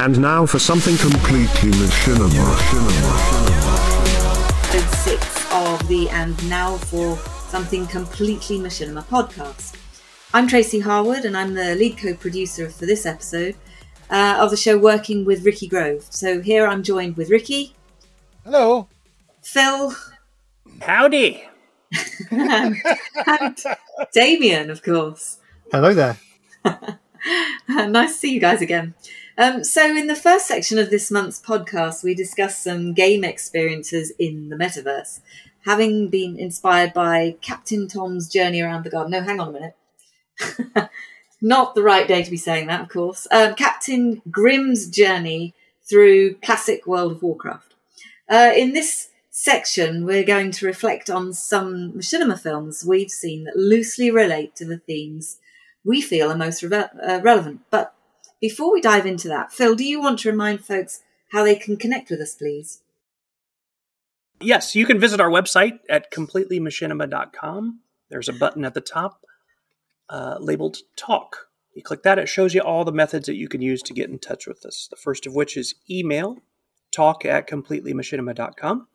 And now for something completely machinima. episode six of the And Now for Something Completely Machinima podcast. I'm Tracy Harwood, and I'm the lead co producer for this episode uh, of the show, working with Ricky Grove. So here I'm joined with Ricky, Hello. Phil, Howdy. and, and Damien, of course. Hello there. nice to see you guys again. Um, so, in the first section of this month's podcast, we discussed some game experiences in the metaverse, having been inspired by Captain Tom's journey around the garden. No, hang on a minute. Not the right day to be saying that, of course. Um, Captain Grimm's journey through classic World of Warcraft. Uh, in this section, we're going to reflect on some machinima films we've seen that loosely relate to the themes we feel are most reve- uh, relevant. But before we dive into that, Phil, do you want to remind folks how they can connect with us, please? Yes, you can visit our website at completelymachinima.com. There's a button at the top uh, labeled Talk. You click that, it shows you all the methods that you can use to get in touch with us. The first of which is email, talk at completelymachinima.com.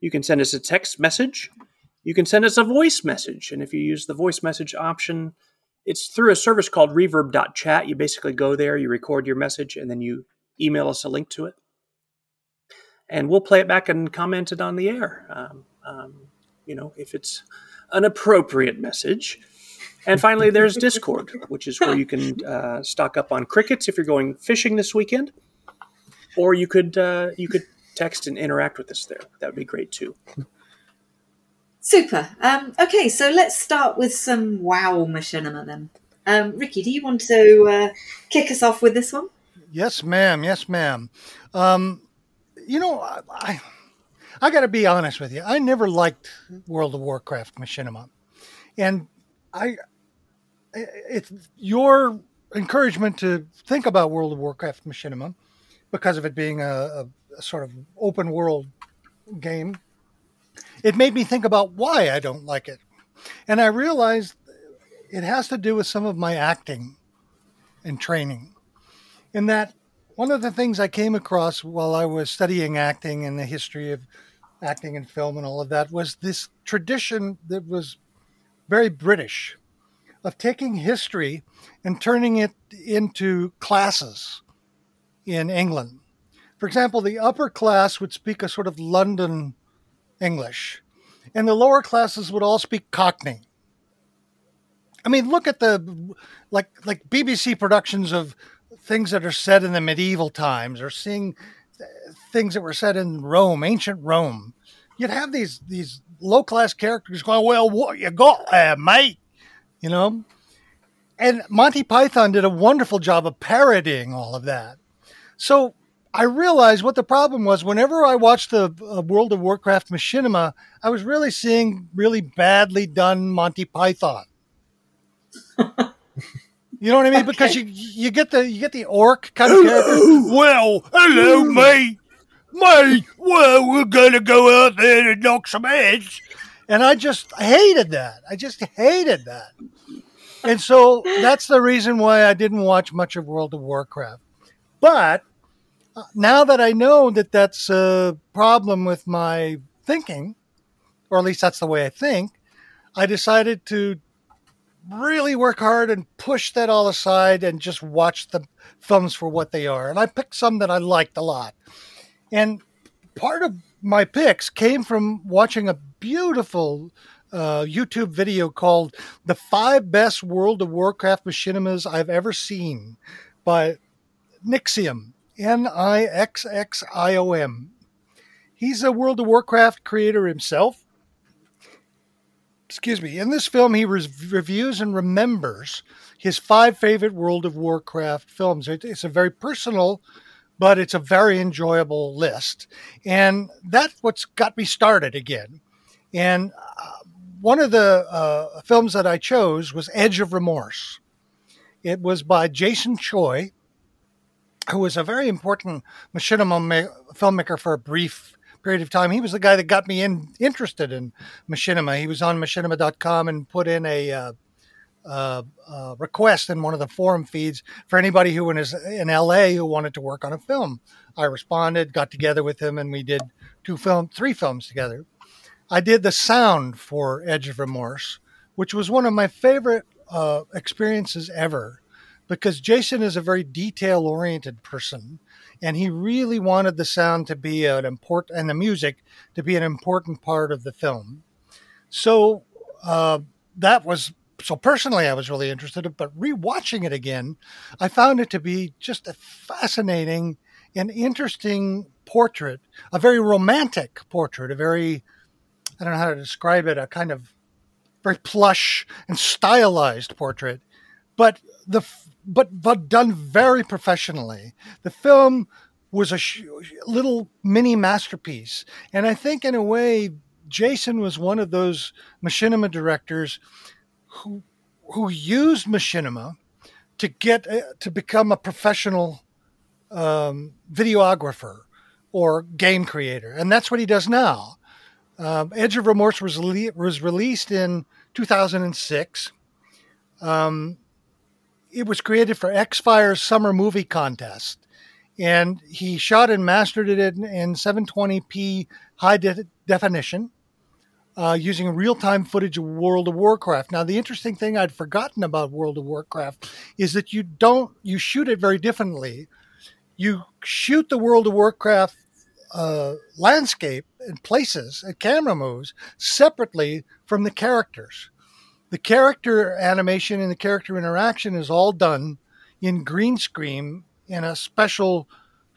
You can send us a text message. You can send us a voice message. And if you use the voice message option, it's through a service called reverb.chat. You basically go there, you record your message, and then you email us a link to it. And we'll play it back and comment it on the air. Um, um, you know, if it's an appropriate message. And finally, there's Discord, which is where you can uh, stock up on crickets if you're going fishing this weekend, or you could uh, you could text and interact with us there. That would be great too. Super. Um, okay, so let's start with some wow machinima then. Um, Ricky, do you want to uh, kick us off with this one? Yes, ma'am. Yes, ma'am. Um, you know, I, I, I got to be honest with you. I never liked World of Warcraft machinima, and I, it's your encouragement to think about World of Warcraft machinima because of it being a, a, a sort of open world game. It made me think about why I don't like it, and I realized it has to do with some of my acting and training. In that, one of the things I came across while I was studying acting and the history of acting and film and all of that was this tradition that was very British of taking history and turning it into classes in England. For example, the upper class would speak a sort of London English, and the lower classes would all speak Cockney. I mean, look at the like like BBC productions of things that are said in the medieval times, or seeing things that were said in Rome, ancient Rome. You'd have these these low class characters going, "Well, what you got there, mate?" You know. And Monty Python did a wonderful job of parodying all of that. So I realized what the problem was. Whenever I watched the uh, World of Warcraft machinima, I was really seeing really badly done Monty Python. you know what I mean? Because you you get the you get the orc kind of character. Well, hello, mate. Mate, well, we're gonna go out there and knock some heads. And I just hated that. I just hated that. And so that's the reason why I didn't watch much of World of Warcraft. But now that I know that that's a problem with my thinking, or at least that's the way I think, I decided to really work hard and push that all aside and just watch the films for what they are. And I picked some that I liked a lot. And part of my picks came from watching a beautiful uh, YouTube video called The Five Best World of Warcraft Machinimas I've Ever Seen by Nixxiom. N I X X I O M. He's a World of Warcraft creator himself. Excuse me. In this film, he re- reviews and remembers his five favorite World of Warcraft films. It, it's a very personal, but it's a very enjoyable list. And that's what's got me started again. And uh, one of the uh, films that I chose was Edge of Remorse. It was by Jason Choi, who was a very important machinima ma- filmmaker for a brief period of time. He was the guy that got me in, interested in machinima. He was on machinima.com and put in a, uh, uh, uh, request in one of the forum feeds for anybody who was in LA who wanted to work on a film. I responded, got together with him, and we did two film, three films together. I did the sound for Edge of Remorse, which was one of my favorite uh, experiences ever, because Jason is a very detail oriented person, and he really wanted the sound to be an important and the music to be an important part of the film. So uh, that was so personally, I was really interested. But rewatching it again, I found it to be just a fascinating and interesting portrait, a very romantic portrait, a very I don't know how to describe it, a kind of very plush and stylized portrait, but the but but done very professionally. The film was a sh- little mini masterpiece, and I think in a way, Jason was one of those machinima directors who who used machinima to get uh, to become a professional um, videographer or game creator, and that's what he does now. Um, Edge of Remorse was, le- was released in 2006. Um, it was created for Xfire's Summer Movie Contest, and he shot and mastered it in, in 720p high de- definition. Uh, using real-time footage of World of Warcraft. Now, the interesting thing I'd forgotten about World of Warcraft is that you don't you shoot it very differently. You shoot the World of Warcraft uh, landscape and places and camera moves separately from the characters. The character animation and the character interaction is all done in green screen in a special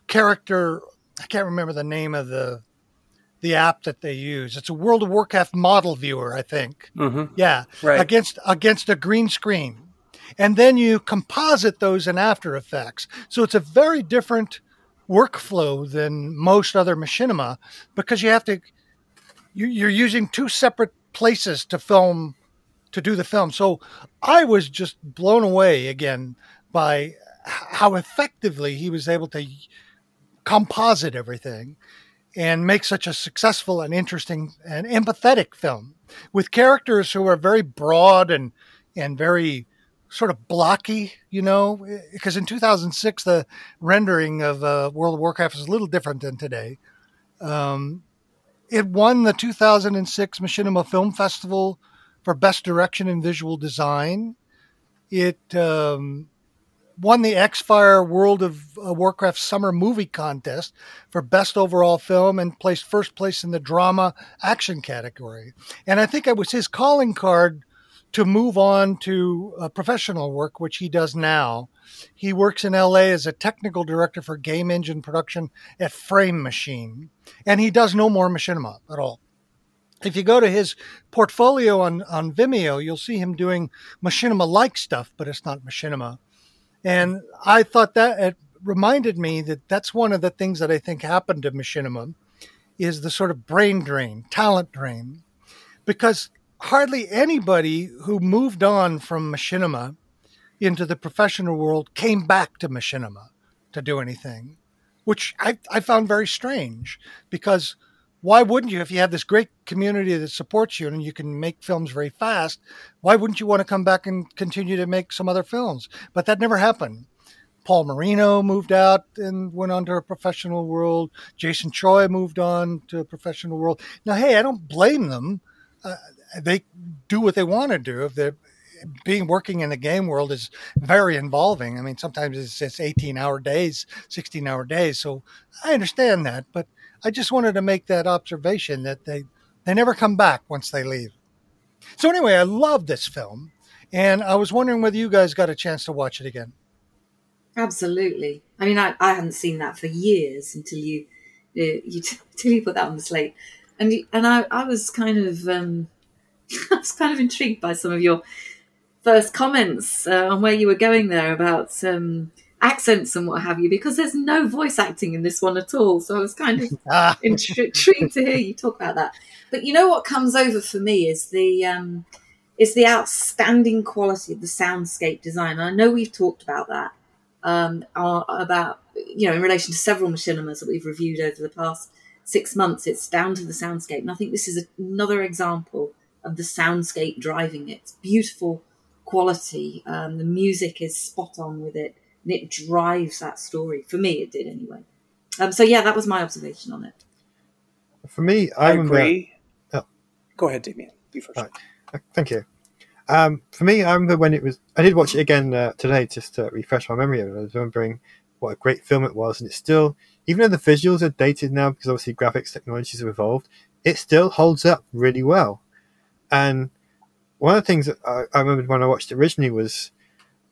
character. I can't remember the name of the the app that they use. It's a World of Warcraft model viewer, I think. Mm-hmm. Yeah, Right. against against a green screen, and then you composite those in After Effects. So it's a very different workflow than most other machinima because you have to you, you're using two separate places to film to do the film. So I was just blown away again by how effectively he was able to composite everything and make such a successful and interesting and empathetic film with characters who are very broad and and very sort of blocky, you know, because in 2006 the rendering of uh, World of Warcraft is a little different than today. Um, it won the 2006 Machinima Film Festival for Best Direction and Visual Design. It um, won the X-Fire World of uh, Warcraft Summer Movie Contest for Best Overall Film and placed first place in the Drama Action category. And I think it was his calling card to move on to uh, professional work, which he does now. He works in LA as a technical director for game engine production at Frame Machine, and he does no more machinima at all. If you go to his portfolio on, on Vimeo, you'll see him doing machinima like stuff, but it's not machinima. And I thought that it reminded me that that's one of the things that I think happened to machinima is the sort of brain drain, talent drain, because hardly anybody who moved on from machinima into the professional world came back to machinima to do anything, which I, I found very strange because why wouldn't you? If you have this great community that supports you and you can make films very fast why wouldn't you want to come back and continue to make some other films? But that never happened. Paul marino moved out and went on to a professional world. Jason choi moved on to a professional world. Now hey i don't blame them. Uh, they do what they want to do. If they're being working in the game world is very involving. I mean, sometimes it's, it's 18 hour days, 16 hour days. So I understand that, but I just wanted to make that observation that they, they never come back once they leave. So anyway, I love this film and I was wondering whether you guys got a chance to watch it again. Absolutely. I mean, I, I hadn't seen that for years until you uh, you until you put that on the slate, and you, and I, I was kind of um, I was kind of intrigued by some of your first comments uh, on where you were going there about um, accents and what have you, because there's no voice acting in this one at all. So I was kind of Ah, intrigued to hear you talk about that. But you know what comes over for me is the um, is the outstanding quality of the soundscape design. And I know we've talked about that um, about you know in relation to several machinimas that we've reviewed over the past six months. It's down to the soundscape, and I think this is another example of the soundscape driving it. It's beautiful quality. Um, the music is spot on with it, and it drives that story. For me, it did anyway. Um, so yeah, that was my observation on it. For me, I, I remember- agree. Oh. Go ahead, Damien. You first. Right. Uh, Thank you. Um, for me, I remember when it was. I did watch it again uh, today just to refresh my memory of. I was remembering what a great film it was, and it's still, even though the visuals are dated now because obviously graphics technologies have evolved, it still holds up really well. And one of the things that I, I remembered when I watched it originally was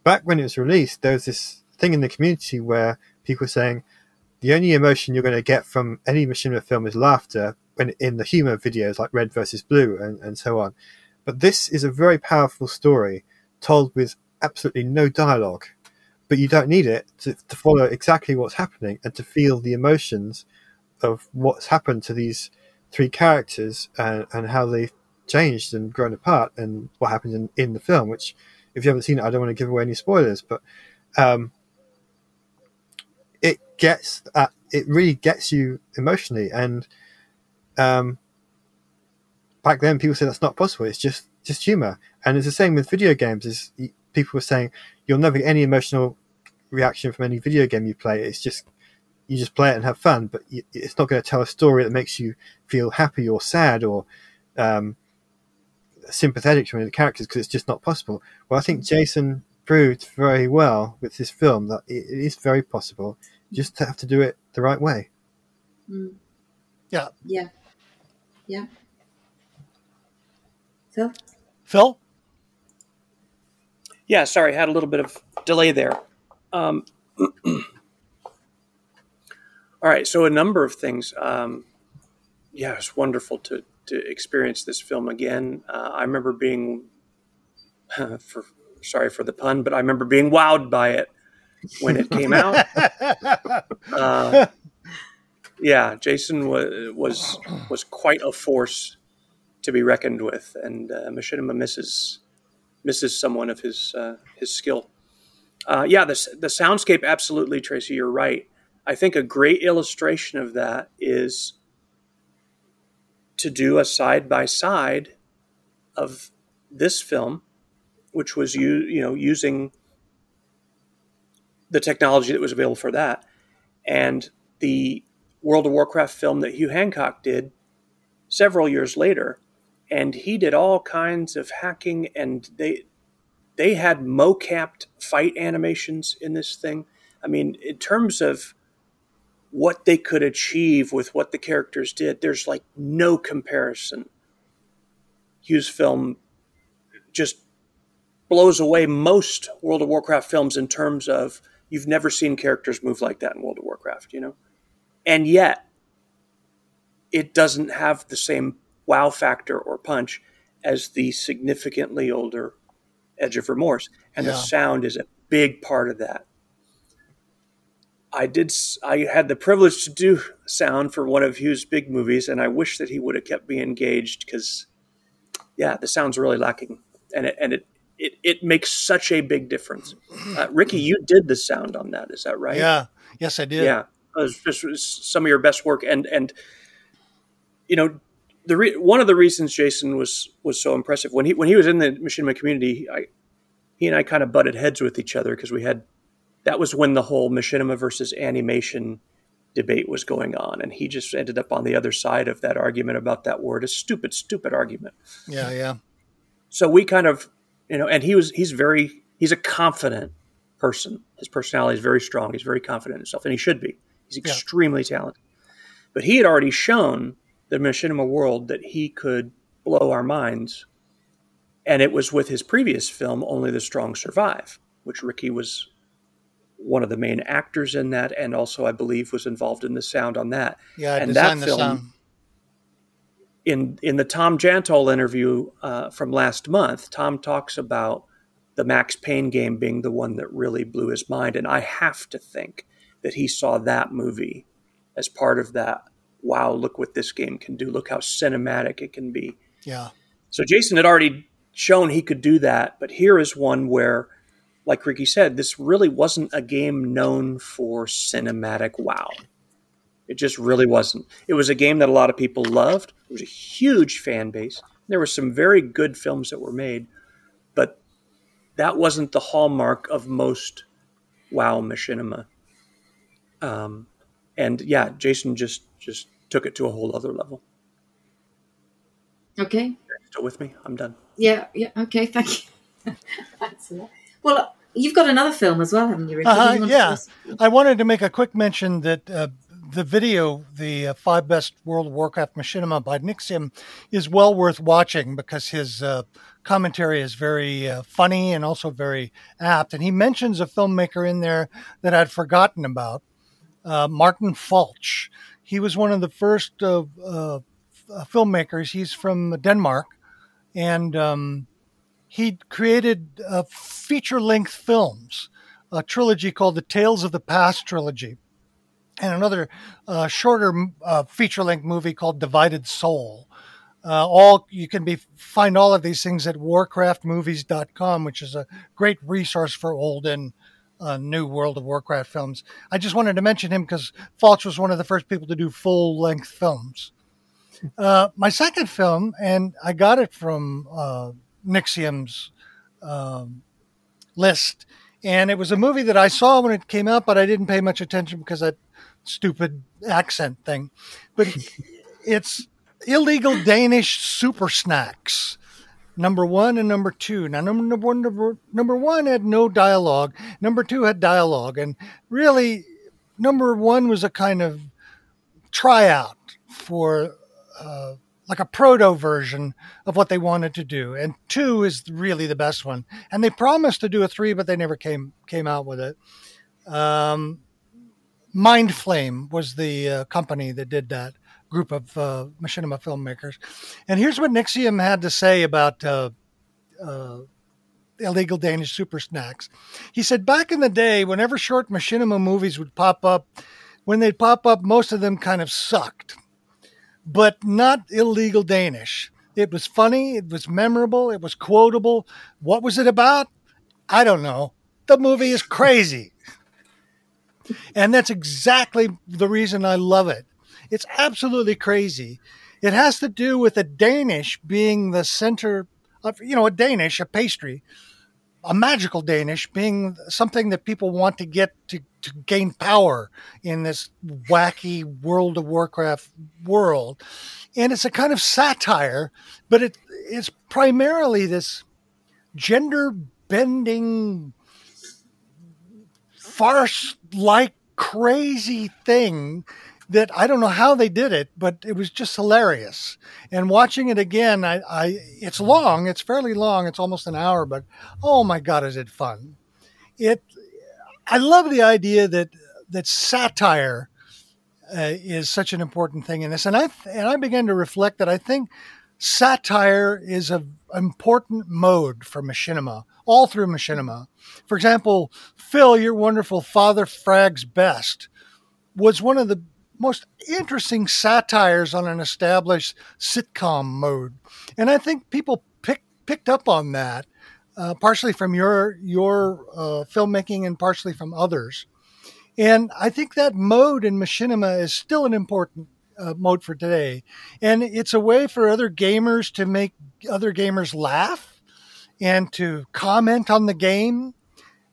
back when it was released, there was this thing in the community where people were saying the only emotion you're going to get from any machinima film is laughter when in the humor videos like Red versus Blue and, and so on. But this is a very powerful story told with absolutely no dialogue. But you don't need it to, to follow exactly what's happening and to feel the emotions of what's happened to these three characters and, and how they've changed and grown apart and what happens in, in the film, which if you haven't seen it, I don't want to give away any spoilers, but um, it gets at, it really gets you emotionally and um, back then people said that's not possible it's just just humor. And it's the same with video games is people were saying you'll never get any emotional reaction from any video game you play it's just you just play it and have fun but it's not going to tell a story that makes you feel happy or sad or um, sympathetic to any of the characters because it's just not possible well i think jason proved very well with this film that it, it is very possible you just have to do it the right way Mm. Yeah. Yeah. Yeah. Phil? Phil? Yeah, sorry, had a little bit of delay there. Um, all right, so a number of things. Um, yeah, it was wonderful to to experience this film again. Uh, I remember being, for sorry for the pun, but I remember being wowed by it when it came out. Uh, yeah, Jason was was was quite a force to be reckoned with, and uh, Machinima misses misses someone of his uh, his skill. Uh, yeah, the the soundscape absolutely, Tracy. You're right. I think a great illustration of that is to do a side by side of this film, which was you you know using the technology that was available for that, and the World of Warcraft film that Hugh Hancock did several years later, and he did all kinds of hacking, and they they had mocapped fight animations in this thing. I mean, in terms of what they could achieve with what the characters did, there's like no comparison. Hugh's film just blows away most World of Warcraft films in terms of you've never seen characters move like that in World of Warcraft, you know? And yet, it doesn't have the same wow factor or punch as the significantly older Edge of Remorse. And Yeah. the sound is a big part of that. I did. I had the privilege to do sound for one of Hugh's big movies, and I wish that he would have kept me engaged because, yeah, the sound's really lacking, and it and it it, it makes such a big difference. Uh, Ricky, you did the sound on that, is that right? Yeah. Yes, I did. yeah. It was just it was some of your best work, and and you know the re- one of the reasons Jason was was so impressive when he when he was in the machinima community, I he and I kind of butted heads with each other because we had that was when the whole machinima versus animation debate was going on, and he just ended up on the other side of that argument about that word, a stupid, stupid argument. Yeah. Yeah. So we kind of, you know, and he was he's very he's a confident person. His personality is very strong. He's very confident in himself, and he should be. He's Yeah. extremely talented. But he had already shown the machinima world that he could blow our minds, and it was with his previous film, Only the Strong Survive, which Ricky was one of the main actors in that, and also I believe was involved in the sound on that Yeah. I And that film- sound. in in the Tom Jantol interview uh, from last month, Tom talks about the Max Payne game being the one that really blew his mind, and I have to think that he saw that movie as part of that. Wow, look what this game can do! Look how cinematic it can be. Yeah. So Jason had already shown he could do that, but here is one where, like Ricky said, this really wasn't a game known for cinematic wow. It just really wasn't. It was a game that a lot of people loved. It was a huge fan base. There were some very good films that were made, but that wasn't the hallmark of most WoW machinima. Um, and yeah, Jason just just took it to a whole other level. Okay. Still with me? I'm done. Yeah. Yeah. Okay. Thank you. Thanks for that. Well, you've got another film as well, haven't you, Richard? Uh-huh, you yeah. I wanted to make a quick mention that uh, the video, the uh, five best World of Warcraft machinima by Nixxiom, is well worth watching because his uh, commentary is very uh, funny and also very apt. And he mentions a filmmaker in there that I'd forgotten about, uh, Martin Falch. He was one of the first uh, uh, filmmakers. He's from Denmark, and um, he created uh, feature length films, a trilogy called the Tales of the Past trilogy, and another uh, shorter uh, feature length movie called Divided Soul. Uh, all you can be find all of these things at warcraftmovies.com, which is a great resource for old and uh, new World of Warcraft films. I just wanted to mention him because Falch was one of the first people to do full length films. Uh, my second film, and I got it from Nixxiom's um, list, and it was a movie that I saw when it came out, but I didn't pay much attention because that stupid accent thing. But it's illegal Danish super snacks. Number one and number two. Now, number one, number, number one had no dialogue. Number two had dialogue, and really, number one was a kind of tryout for uh, like a proto version of what they wanted to do, and two is really the best one. And they promised to do a three, but they never came came out with it. Um, Mind Flame was the uh, company that did that group of uh, machinima filmmakers. And here's what Nixxiom had to say about uh, uh, illegal Danish super snacks. He said, back in the day, whenever short machinima movies would pop up, when they'd pop up, most of them kind of sucked, but not illegal Danish. It was funny, it was memorable, it was quotable. What was it about? I don't know. The movie is crazy. And that's exactly the reason I love it. It's absolutely crazy. It has to do with a Danish being the center of, you know, a Danish, a pastry, a magical Danish being something that people want to get to, to gain power in this wacky World of Warcraft world. And it's a kind of satire, but it, it's primarily this gender bending farce like crazy thing that I don't know how they did it, but it was just hilarious. And watching it again, I, I it's long, it's fairly long, it's almost an hour, but oh my god, is it fun! It, I love the idea that that satire uh, is such an important thing in this, and I and I began to reflect that I think satire is a important mode for machinima, all through machinima. For example, Phil, your wonderful Father Frag's Best was one of the most interesting satires on an established sitcom mode, and I think people picked picked up on that, uh, partially from your your uh, filmmaking and partially from others. And I think that mode in machinima is still an important uh, mode for today, and it's a way for other gamers to make other gamers laugh and to comment on the game.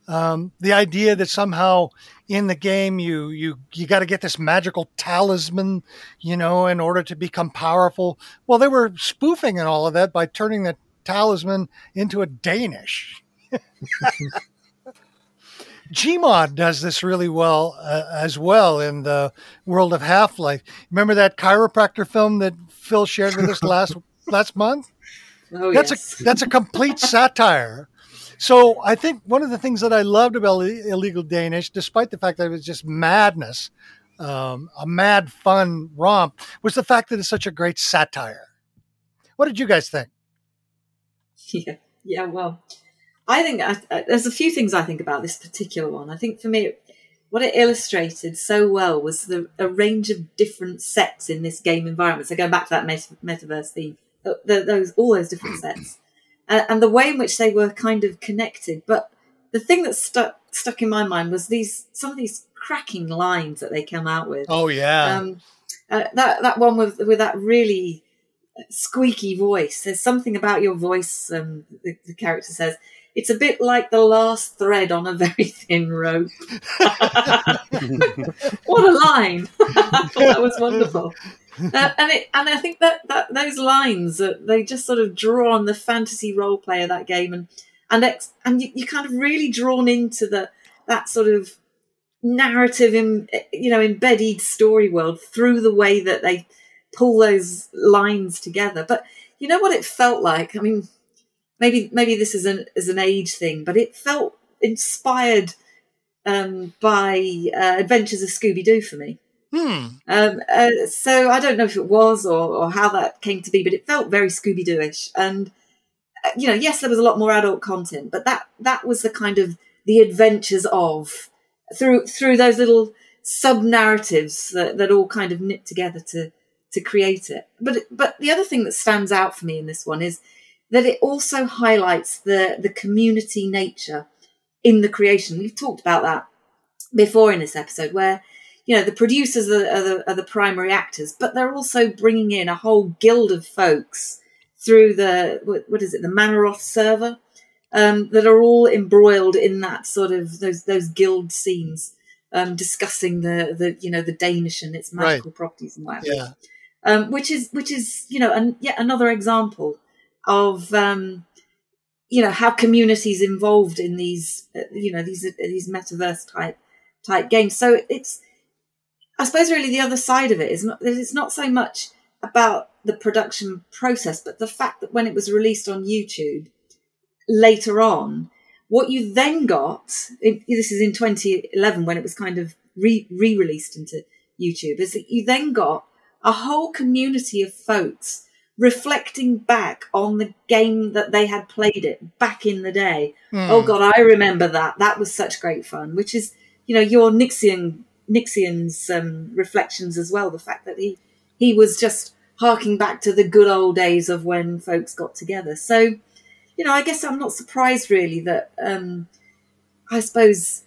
Um, the idea that somehow in the game you you you got to get this magical talisman you know in order to become powerful. Well they were spoofing and all of that by turning the talisman into a danish. Gmod does this really well uh, as well in the world of half-life. Remember that chiropractor film that phil shared with us last last month? Oh, that's yes. a that's a complete satire so I think one of the things that I loved about Illegal Danish, despite the fact that it was just madness, um, a mad fun romp, was the fact that it's such a great satire. What did you guys think? Yeah, yeah. Well, I think I, I, there's a few things I think about this particular one. I think for me, what it illustrated so well was the a range of different sets in this game environment. So going back to that meta, metaverse theme, uh, the, those all those different sets, uh, and the way in which they were kind of connected. But the thing that stuck stuck in my mind was these some of these cracking lines that they come out with. Oh yeah, Um, uh, that that one with with that really squeaky voice. There's something about your voice. Um, the, the character says it's a bit like the last thread on a very thin rope. what a line! I thought that was wonderful. And it, and I think that, that those lines uh, they just sort of draw on the fantasy role play of that game, and and ex, and you, you're kind of really drawn into the that sort of narrative in you know embedded story world through the way that they pull those lines together. But you know what it felt like? I mean, maybe maybe this is an is an age thing, but it felt inspired um, by uh, Adventures of Scooby Doo for me. Hmm. Um, uh, so I don't know if it was or, or how that came to be, but it felt very Scooby Dooish. And uh, you know, yes, there was a lot more adult content, but that that was the kind of the adventures of through through those little sub narratives that, that all kind of knit together to to create it. But but the other thing that stands out for me in this one is that it also highlights the the community nature in the creation. We've talked about that before in this episode, where you know the producers are, are, the, are the primary actors, but they're also bringing in a whole guild of folks through the what, what is it, the Mannoroth server, um, that are all embroiled in that sort of those those guild scenes, um, discussing the the you know the Danish and its magical right. properties and whatever. Yeah. Um, which is which is you know and yet another example of um, you know how communities involved in these uh, you know these these metaverse type type games. So it's I suppose really the other side of it is not it's not so much about the production process, but the fact that when it was released on YouTube later on, what you then got this is in 2011 when it was kind of re released into YouTube is that you then got a whole community of folks reflecting back on the game that they had played it back in the day. Mm. Oh God, I remember that. That was such great fun. Which is, you know, your Nixian Nixian's um, reflections as well. The fact that he he was just harking back to the good old days of when folks got together. So, you know, I guess I'm not surprised really that um, I suppose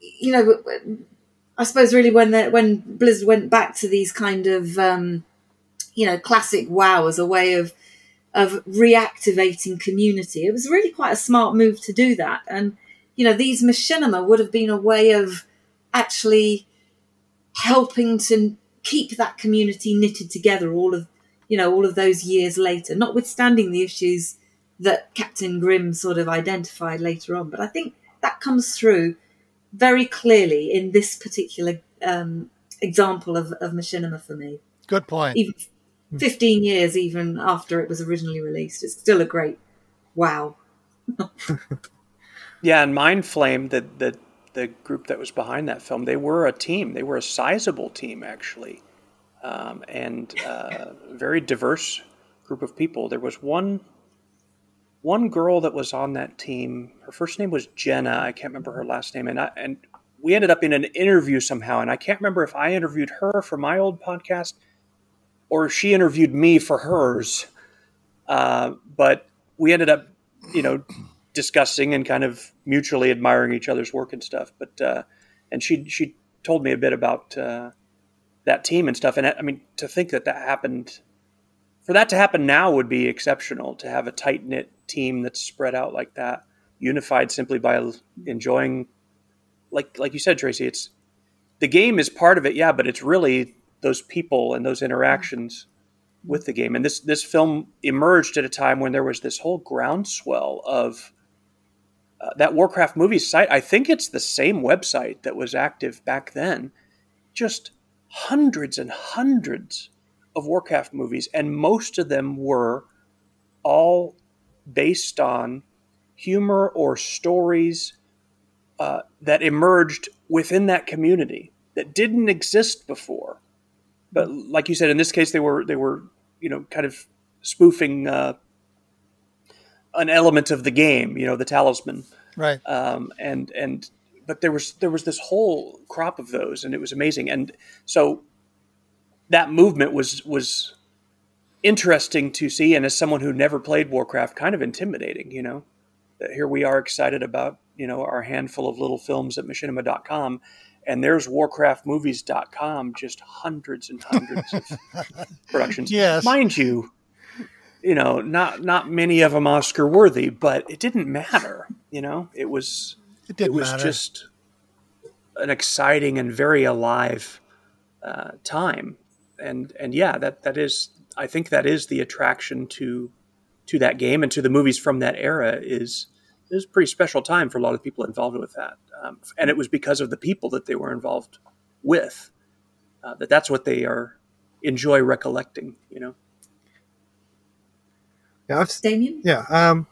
you know I suppose really when the, when Blizzard went back to these kind of um, you know, classic WoW as a way of of reactivating community. It was really quite a smart move to do that. And, you know, these machinima would have been a way of actually helping to keep that community knitted together all of, you know, all of those years later, notwithstanding the issues that Captain Grimm sort of identified later on. But I think that comes through very clearly in this particular um, example of, of machinima for me. Good point. Even, 15 years even after it was originally released. It's still a great wow. yeah, and Mindflame, the, the, the group that was behind that film, they were a team. They were a sizable team, actually, um, and uh, very diverse group of people. There was one one girl that was on that team. Her first name was Jenna. I can't remember her last name, and I, and we ended up in an interview somehow. And I can't remember if I interviewed her for my old podcast or she interviewed me for hers. Uh, but we ended up, you know, discussing and kind of mutually admiring each other's work and stuff. But uh, and she she told me a bit about uh, that team and stuff. And I mean, to think that that happened, for that to happen now would be exceptional. To have a tight knit team that's spread out like that, unified simply by enjoying, like like you said, Tracy. It's the game is part of it, yeah, but it's really those people and those interactions with the game. And this this film emerged at a time when there was this whole groundswell of uh, that Warcraft movies site. I think it's the same website that was active back then. Just hundreds and hundreds of Warcraft movies, and most of them were all based on humor or stories uh, that emerged within that community that didn't exist before but like you said, in this case, they were they were you know kind of spoofing uh, an element of the game, you know, the talisman, right? Um, and and but there was there was this whole crop of those, and it was amazing. And so that movement was was interesting to see, and as someone who never played Warcraft, kind of intimidating. You know, here we are excited about you know our handful of little films at machinima.com and there's warcraftmovies.com just hundreds and hundreds of productions yes mind you you know, not not many of them Oscar worthy, but it didn't matter. You know, it was It it was matter. just an exciting and very alive uh, time, and and yeah, that that is I think that is the attraction to to that game and to the movies from that era is it was a pretty special time for a lot of people involved with that, um, and it was because of the people that they were involved with uh, that that's what they are enjoy recollecting. You know. Yeah, I've, Damien? yeah. Um,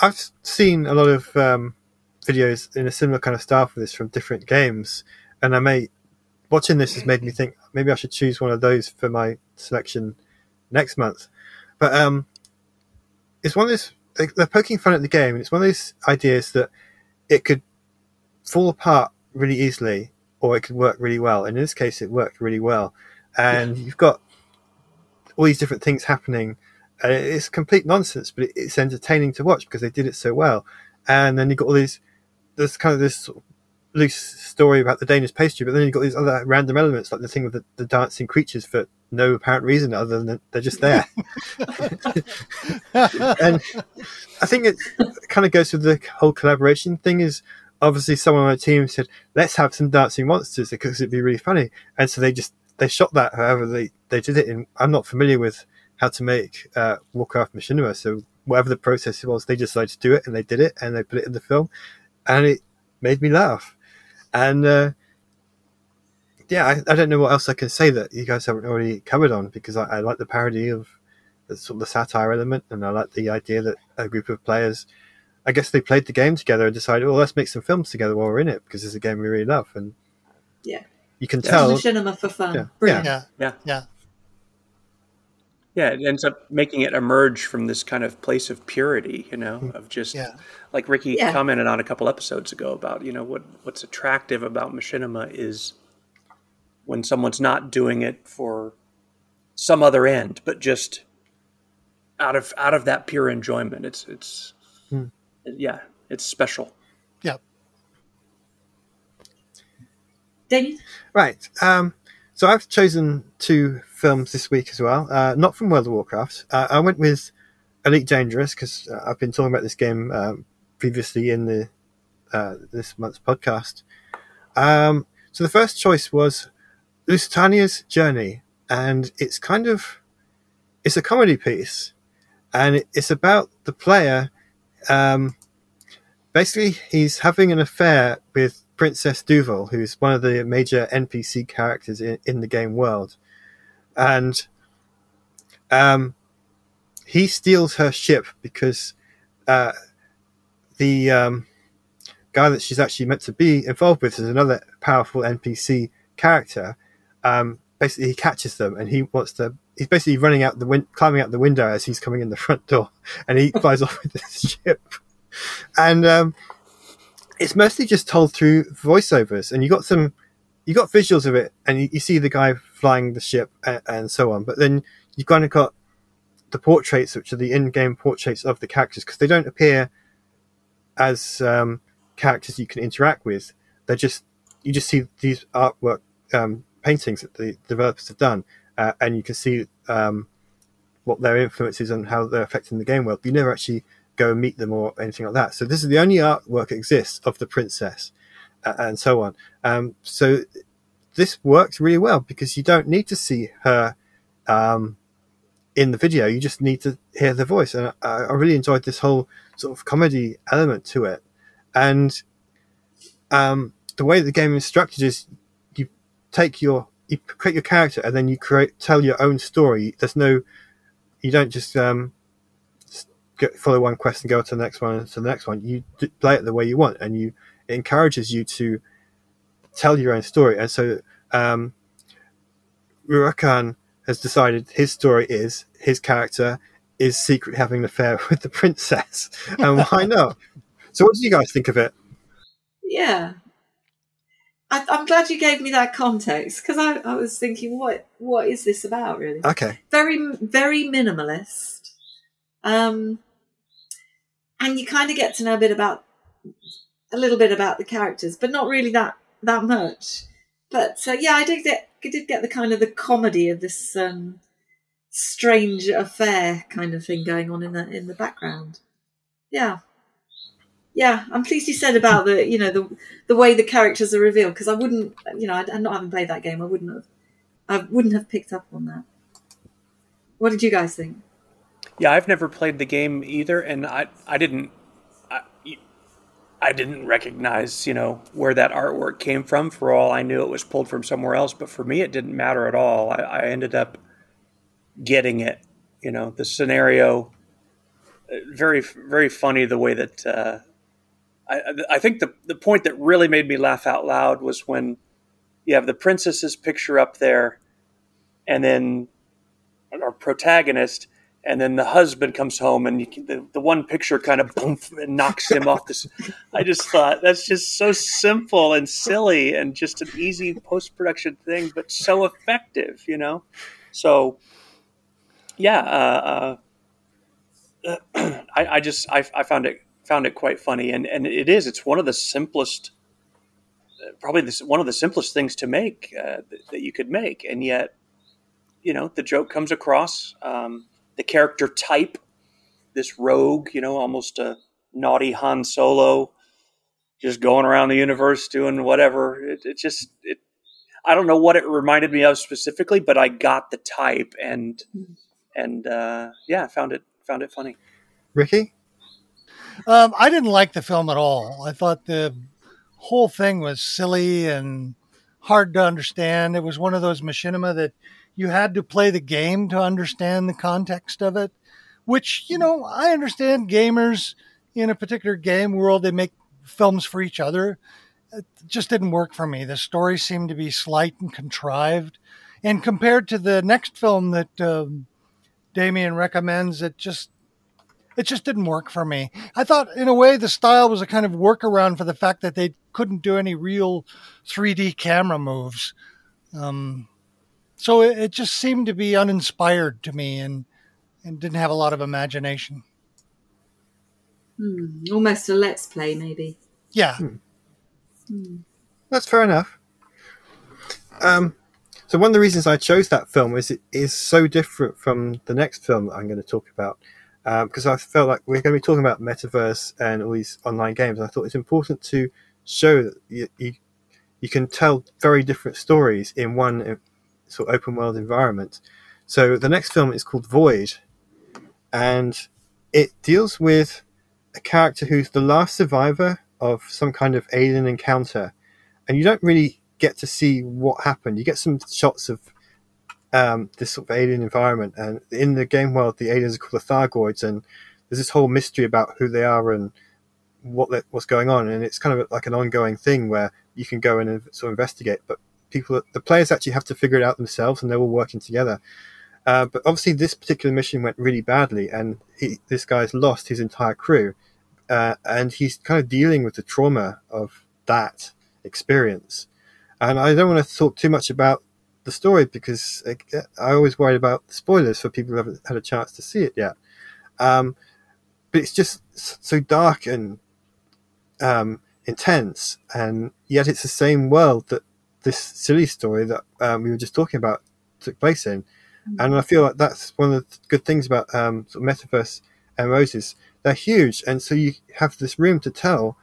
I've seen a lot of um, videos in a similar kind of style for this from different games, and I may watching this has made me think maybe I should choose one of those for my selection next month. But um, it's one of those they- they're poking fun at the game, and it's one of those ideas that it could fall apart really easily, or it could work really well. And in this case, it worked really well, and you've got all these different things happening. Uh, it's complete nonsense, but it's entertaining to watch because they did it so well. And then you've got all these, there's kind of this loose story about the Danish pastry, but then you've got these other random elements like the thing with the, the dancing creatures for no apparent reason other than they're just there. and I think it kind of goes with the whole collaboration thing. Is obviously someone on my team said, "Let's have some dancing monsters because it'd be really funny," and so they just they shot that. However, they they did it. In I'm not familiar with how to make uh, Warcraft Machinima, so whatever the process was, they decided to do it and they did it and they put it in the film, and it made me laugh. And uh, yeah, I, I don't know what else I can say that you guys haven't already covered on because I, I like the parody of the sort of the satire element, and I like the idea that a group of players, I guess they played the game together and decided, well, let's make some films together while we're in it because it's a game we really love, and Yeah. you can It's tell. machinima for fun. Yeah. Brilliant. yeah, Yeah. yeah. Yeah, it ends up making it emerge from this kind of place of purity, you know, of just Yeah. like Ricky Yeah. commented on a couple episodes ago about, you know, what what's attractive about machinima is when someone's not doing it for some other end, but just out of out of that pure enjoyment. It's it's Hmm. yeah, it's special. yeah. Damien? Right. Um, so I've chosen two films this week as well, uh, not from World of Warcraft. Uh, I went with Elite Dangerous because uh, I've been talking about this game um, previously in the uh, this month's podcast. Um, so the first choice was Lusitania's Journey, and it's kind of it's a comedy piece, and it, it's about the player. Um, basically, he's having an affair with Princess Duval, who's one of the major NPC characters in, in the game world, and um, he steals her ship because uh, the um, guy that she's actually meant to be involved with is another powerful NPC character. Um, basically, he catches them and he wants to. He's basically running out the win- climbing out the window as he's coming in the front door, and he flies off with this ship. And um, it's mostly just told through voiceovers, and you got some, you got visuals of it, and you, you see the guy flying the ship and, and so on. But then you've kind of got the portraits, which are the in-game portraits of the characters, because they don't appear as um, characters you can interact with. They're just you just see these artwork um, paintings that the developers have done, uh, and you can see um, what their influence is and how they're affecting the game world. But you never actually go and meet them or anything like that. So this is the only artwork that exists of the princess, uh, and so on. Um, so this works really well because you don't need to see her um, in the video. You just need to hear the voice, and I, I really enjoyed this whole sort of comedy element to it. And um, the way the game is structured is you take your you create your character and then you create tell your own story. There's no you don't just um, get, follow one quest and go to the next one and to the next one. You play it the way you want, and you it encourages you to tell your own story. And so um, Rurakan has decided his story is his character is secretly having an affair with the princess, and why not? So, what do you guys think of it? Yeah. I, I'm glad you gave me that context because I, I was thinking, what what is this about, really? Okay, very very minimalist um and you kind of get to know a bit about a little bit about the characters but not really that that much but uh, yeah i did get I did get the kind of the comedy of this um strange affair kind of thing going on in the in the background. Yeah, yeah. I'm pleased you said about the you know the the way the characters are revealed because I wouldn't you know i'm not having played that game I wouldn't have I wouldn't have picked up on that. What did you guys think? Yeah, I've never played the game either, and I I didn't I, I didn't recognize you know where that artwork came from. For all I knew, it was pulled from somewhere else. But for me, it didn't matter at all. I, I ended up getting it. You know, the scenario uh, very very funny the way that uh, I I think the the point that really made me laugh out loud was when you have the princess's picture up there, and then our protagonist, and then the husband comes home, and can, the, the one picture kind of boom and knocks him off this. I just thought that's just so simple and silly, and just an easy post production thing, but so effective, you know. So, yeah, uh, uh, I, I, just I, I found it found it quite funny, and and it is it's one of the simplest probably this, one of the simplest things to make uh, that, that, you could make, and yet you know the joke comes across. Um, the character type, this rogue, you know, almost a naughty Han Solo, just going around the universe doing whatever. It, it just it. I don't know what it reminded me of specifically, but I got the type and and uh, yeah, I found it found it funny. Ricky, um, I didn't like the film at all. I thought the whole thing was silly and hard to understand. It was one of those machinima that you had to play the game to understand the context of it, which, you know, I understand gamers in a particular game world, they make films for each other. It just didn't work for me. The story seemed to be slight and contrived. And compared to the next film that um, Damien recommends, it just it just didn't work for me. I thought, in a way, the style was a kind of workaround for the fact that they couldn't do any real 3D camera moves. Um, so it, it, just seemed to be uninspired to me and, and didn't have a lot of imagination. Hmm. Almost a let's play, maybe. Yeah. Hmm. Hmm. That's fair enough. Um, so one of the reasons I chose that film is it is so different from the next film that I'm going to talk about because um, I felt like we're going to be talking about metaverse and all these online games. I thought it's important to show that you, you, you can tell very different stories in one sort of open world environment. So the next film is called Void, and it deals with a character who's the last survivor of some kind of alien encounter, and you don't really get to see what happened. You get some shots of um, this sort of alien environment. And in the game world, the aliens are called the Thargoids, and there's this whole mystery about who they are and what what's going on. And it's kind of like an ongoing thing where you can go in and sort of investigate, but people, the players actually have to figure it out themselves, and they're all working together. Uh, but obviously, this particular mission went really badly, and he, this guy's lost his entire crew, uh, and he's kind of dealing with the trauma of that experience. And I don't want to talk too much about the story because I always worry about spoilers for people who haven't had a chance to see it yet. Um, but it's just so dark and um, intense, and yet it's the same world that this silly story that um, we were just talking about took place in. Mm-hmm. And I feel like that's one of the good things about um, sort of metaverse MMOs is they're huge, and so you have this room to tell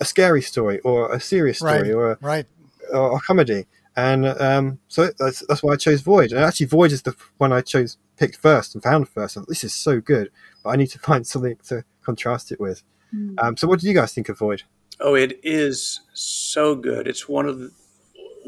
a scary story or a serious story right, or a, right. or a comedy and um, so that's, that's why I chose Void. And actually, Void is the one I chose picked first and found first. And this is so good, but I need to find something to contrast it with. Mm. Um, so, what do you guys think of Void? Oh, it is so good. It's one of the,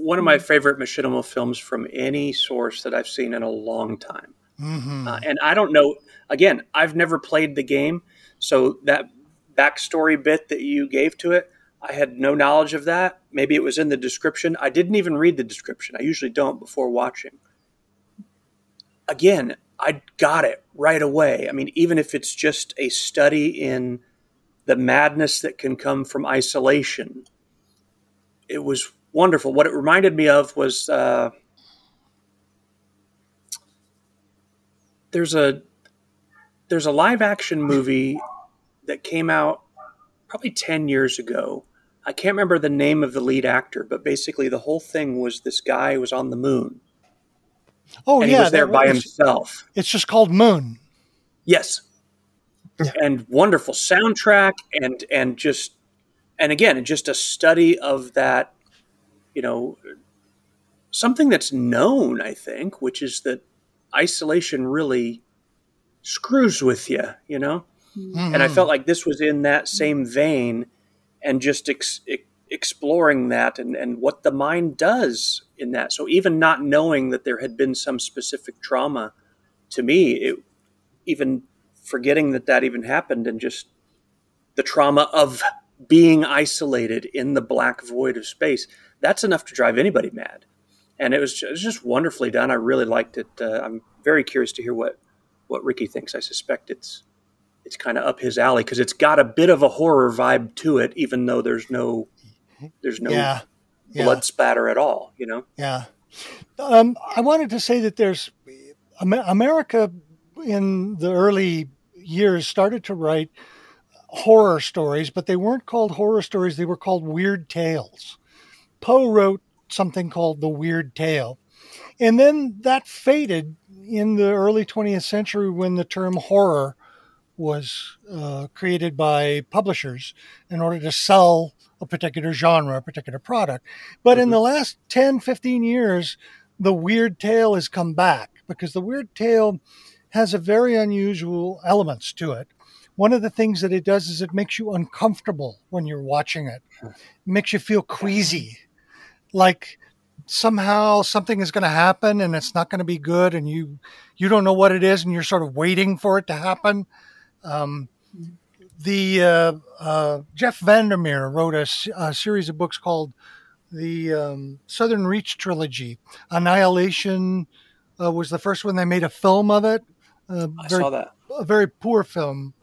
one of my hmm. favorite machinima films from any source that I've seen in a long time. Mm-hmm. Uh, and I don't know. Again, I've never played the game, so that backstory bit that you gave to it, I had no knowledge of that. Maybe it was in the description. I didn't even read the description. I usually don't before watching. Again, I got it right away. I mean, even if it's just a study in the madness that can come from isolation, it was wonderful. What it reminded me of was uh, there's a there's a live action movie that came out probably 10 years ago I can't remember the name of the lead actor, but basically the whole thing was this guy was on the moon Oh and yeah, he was there by was- himself. It's just called Moon. Yes. And wonderful soundtrack and and just and again, just a study of that, you know, something that's known, I think, which is that isolation really screws with you, you know? And I Mhm. felt like this was in that same vein and just ex- ex- exploring that and, and what the mind does in that. So even not knowing that there had been some specific trauma to me, it, even forgetting that that even happened and just the trauma of being isolated in the black void of space, that's enough to drive anybody mad. And it was, ju- it was just wonderfully done. I really liked it. Uh, I'm very curious to hear what, what Ricky thinks. I suspect it's it's kind of up his alley because it's got a bit of a horror vibe to it, even though there's no there's no yeah, yeah. blood spatter at all. You know, Yeah. Um, I wanted to say that there's America in the early years started to write horror stories, but they weren't called horror stories. They were called weird tales. Poe wrote something called The Weird Tale. And then that faded in the early 20th century when the term horror was uh, created by publishers in order to sell a particular genre, a particular product. But in the last 10, 15 years, the weird tale has come back because the weird tale has a very unusual elements to it. One of the things that it does is it makes you uncomfortable when you're watching it. It makes you feel queasy. Like somehow something is going to happen and it's not going to be good and you you don't know what it is and you're sort of waiting for it to happen. Um, the uh, uh, Jeff Vandermeer wrote a series of books called the um, Southern Reach trilogy. Annihilation uh, was the first one. They made a film of it. Uh, I very, saw that. a very poor film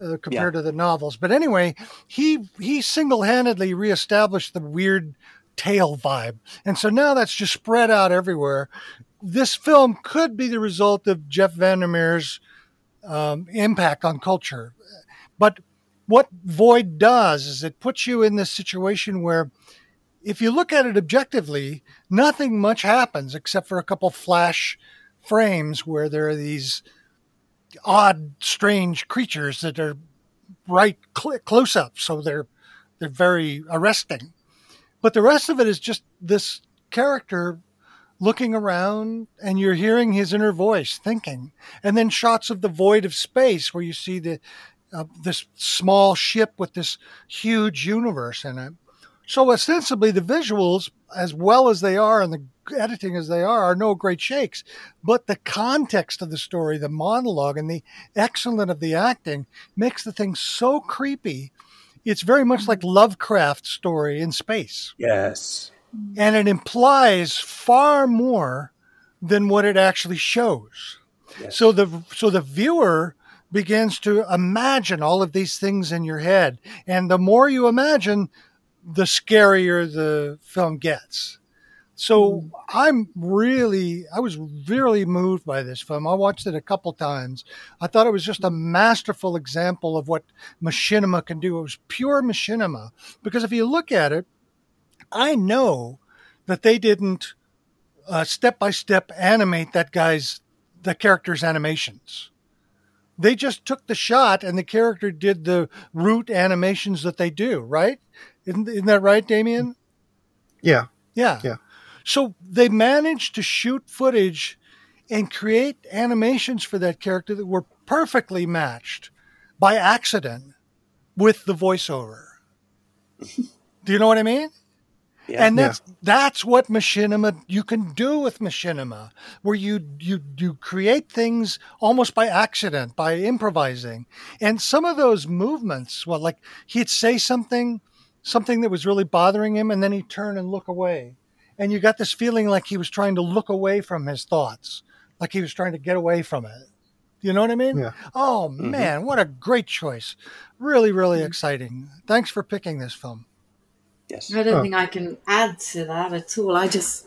uh, compared to the novels. But anyway, he he single handedly reestablished the weird tale vibe, and so now that's just spread out everywhere. This film could be the result of Jeff Vandermeer's um, impact on culture, but what Void does is it puts you in this situation where if you look at it objectively, nothing much happens except for a couple flash frames where there are these odd, strange creatures that are right cl- close up, so they're they're very arresting. But the rest of it is just this character looking around, and you're hearing his inner voice thinking, and then shots of the void of space where you see the uh, this small ship with this huge universe in it. So ostensibly, the visuals, as well as they are, and the editing as they are, are no great shakes. But the context of the story, the monologue, and the excellence of the acting makes the thing so creepy. It's very much mm. like Lovecraft's story in space, Yes. and it implies far more than what it actually shows. Yes. So the so the viewer begins to imagine all of these things in your head, and the more you imagine, the scarier the film gets. So I'm really, I was really moved by this film. I watched it a couple times. I thought it was just a masterful example of what machinima can do. It was pure machinima because if you look at it, I know that they didn't uh, step by step animate that guy's the character's animations. They just took the shot and the character did the root animations that they do, right? Isn't, isn't that right, Damien? Yeah. Yeah. Yeah. So they managed to shoot footage and create animations for that character that were perfectly matched by accident with the voiceover. do you know what I mean? Yeah. and that's that's what machinima you can do with machinima where you you you create things almost by accident by improvising and some of those movements well like he'd say something something that was really bothering him and then he'd turn and look away and you got this feeling like he was trying to look away from his thoughts like he was trying to get away from it you know what i mean Yeah. oh mm-hmm. man what a great choice really really mm-hmm. exciting thanks for picking this film yes. I don't Oh. think I can add to that at all. I just,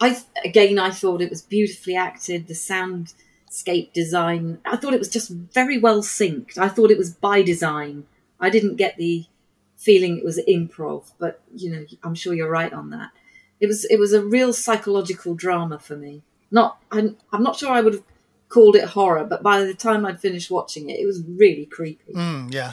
I again, I thought it was beautifully acted. The soundscape design, I thought it was just very well synced. I thought it was by design. I didn't get the feeling it was improv, but you know, I'm sure you're right on that. It was, it was a real psychological drama for me. not. I'm, I'm not sure I would have called it horror, but by the time I'd finished watching it, it was really creepy. Mm, yeah.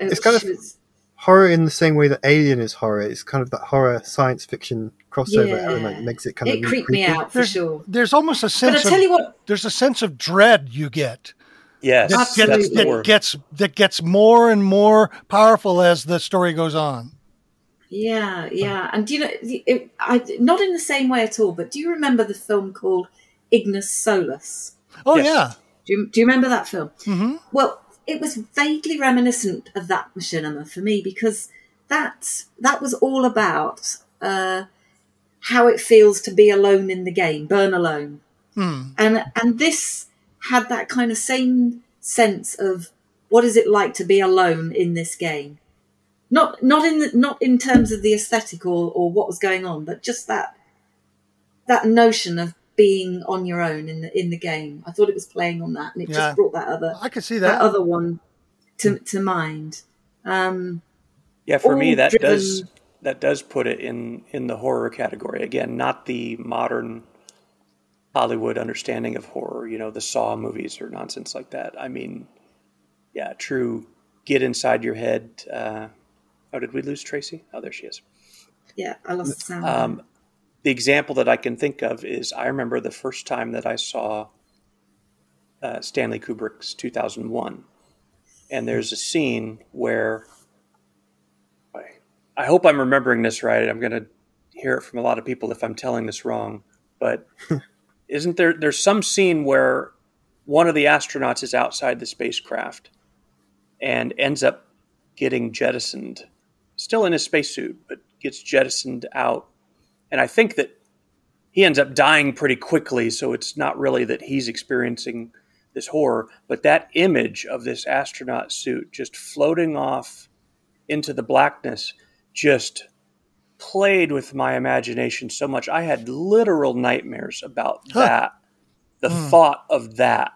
It It's kind of- was- horror in the same way that Alien is horror. It's kind of that horror science fiction crossover Yeah. element that makes it kind of it really creeped me out for There's, sure. there's almost a But I sense tell of you what, there's a sense of dread you get Yes, that, Absolutely. gets, that's that gets that gets more and more powerful as the story goes on. Yeah, yeah, and do you know, it, I not in the same way at all. But do you remember the film called Ignis Solus? Oh Yes. yeah. Do you, do you remember that film? hmm Well, it was vaguely reminiscent of that machinima for me because that that was all about uh, how it feels to be alone in the game, burn alone, Mm. and and this had that kind of same sense of what is it like to be alone in this game. Not not in the, not in terms of the aesthetic or, or what was going on, but just that that notion of being on your own in the in the game. I thought it was playing on that, and it Yeah. just brought that other I could see that that. other one to to mind. Um, Yeah, for me that driven- does that does put it in in the horror category again, not the modern Hollywood understanding of horror. You know, the Saw movies or nonsense like that. I mean, yeah, true. Get inside your head. Uh, oh, did we lose Tracy? Oh, there she is. yeah, I lost the sound. Um, the example that I can think of is I remember the first time that I saw uh, Stanley Kubrick's 2001. And there's a scene where I, I hope I'm remembering this right. I'm going to hear it from a lot of people if I'm telling this wrong. But isn't there, there's some scene where one of the astronauts is outside the spacecraft and ends up getting jettisoned, still in his spacesuit, but gets jettisoned out. And I think that he ends up dying pretty quickly, so it's not really that he's experiencing this horror, but that image of this astronaut suit just floating off into the blackness just played with my imagination so much. I had literal nightmares about Huh. that. The hmm. thought of that.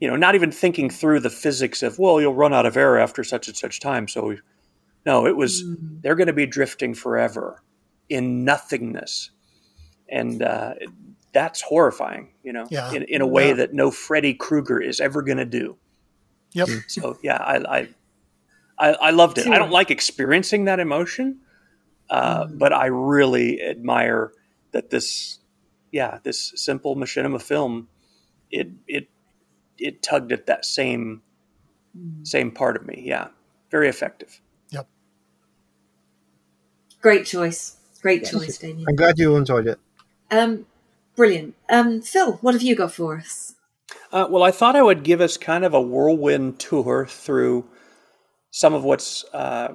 You know, not even thinking through the physics of, well, you'll run out of air after such and such time. So, no, it was, they're going to be drifting forever in nothingness. And uh, that's horrifying, you know, Yeah. in, in a way Yeah. that no Freddy Krueger is ever going to do. Yep. So yeah, I I, I, I loved it. I don't like experiencing that emotion, uh, but I really admire that this, yeah, this simple machinima film, it it it tugged at that same same part of me. Yeah, very effective. Yep. Great choice. Great choice, Damien. I'm glad you enjoyed it. Um, brilliant. Um, Phil, what have you got for us? Uh, well, I thought I would give us kind of a whirlwind tour through some of what's uh,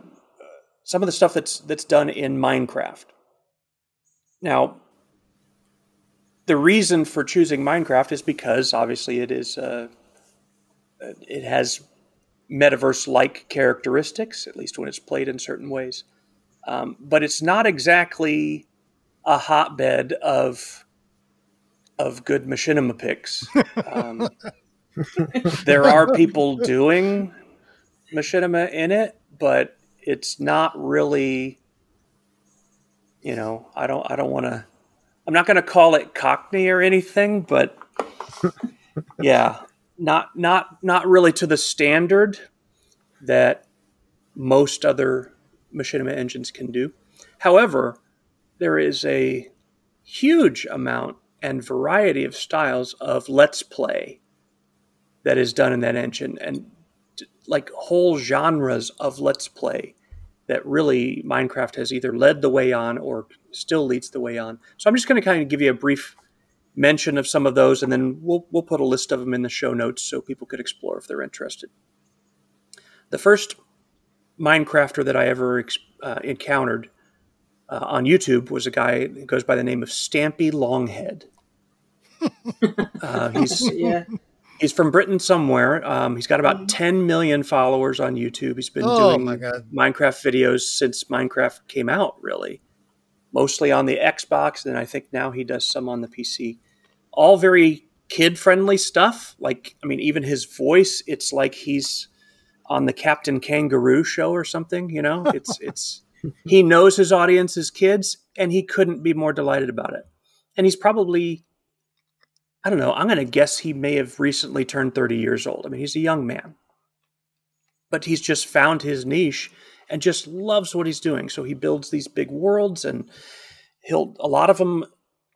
some of the stuff that's that's done in Minecraft. Now, the reason for choosing Minecraft is because obviously it is uh, it has metaverse-like characteristics, at least when it's played in certain ways. Um, but it's not exactly a hotbed of of good machinima picks. Um, there are people doing machinima in it, but it's not really. You know, I don't. I don't want to. I'm not going to call it Cockney or anything, but yeah, not not not really to the standard that most other machinima engines can do. However, there is a huge amount and variety of styles of let's play that is done in that engine and like whole genres of let's play that really Minecraft has either led the way on or still leads the way on. So I'm just going to kind of give you a brief mention of some of those and then we'll we'll put a list of them in the show notes so people could explore if they're interested. The first Minecrafter that I ever uh, encountered uh, on YouTube was a guy who goes by the name of Stampy Longhead. uh, he's Yeah. he's from Britain somewhere. Um, he's got about 10 million followers on YouTube. He's been Oh, doing my Minecraft videos since Minecraft came out, really. Mostly on the Xbox, and I think now he does some on the PC. All very kid friendly stuff. Like, I mean, even his voice, it's like he's on the Captain Kangaroo show or something, you know? It's, it's, he knows his audience is kids, and he couldn't be more delighted about it. And he's probably I don't know. I'm going to guess he may have recently turned 30 years old. I mean, he's a young man, but he's just found his niche and just loves what he's doing. So he builds these big worlds, and he'll a lot of them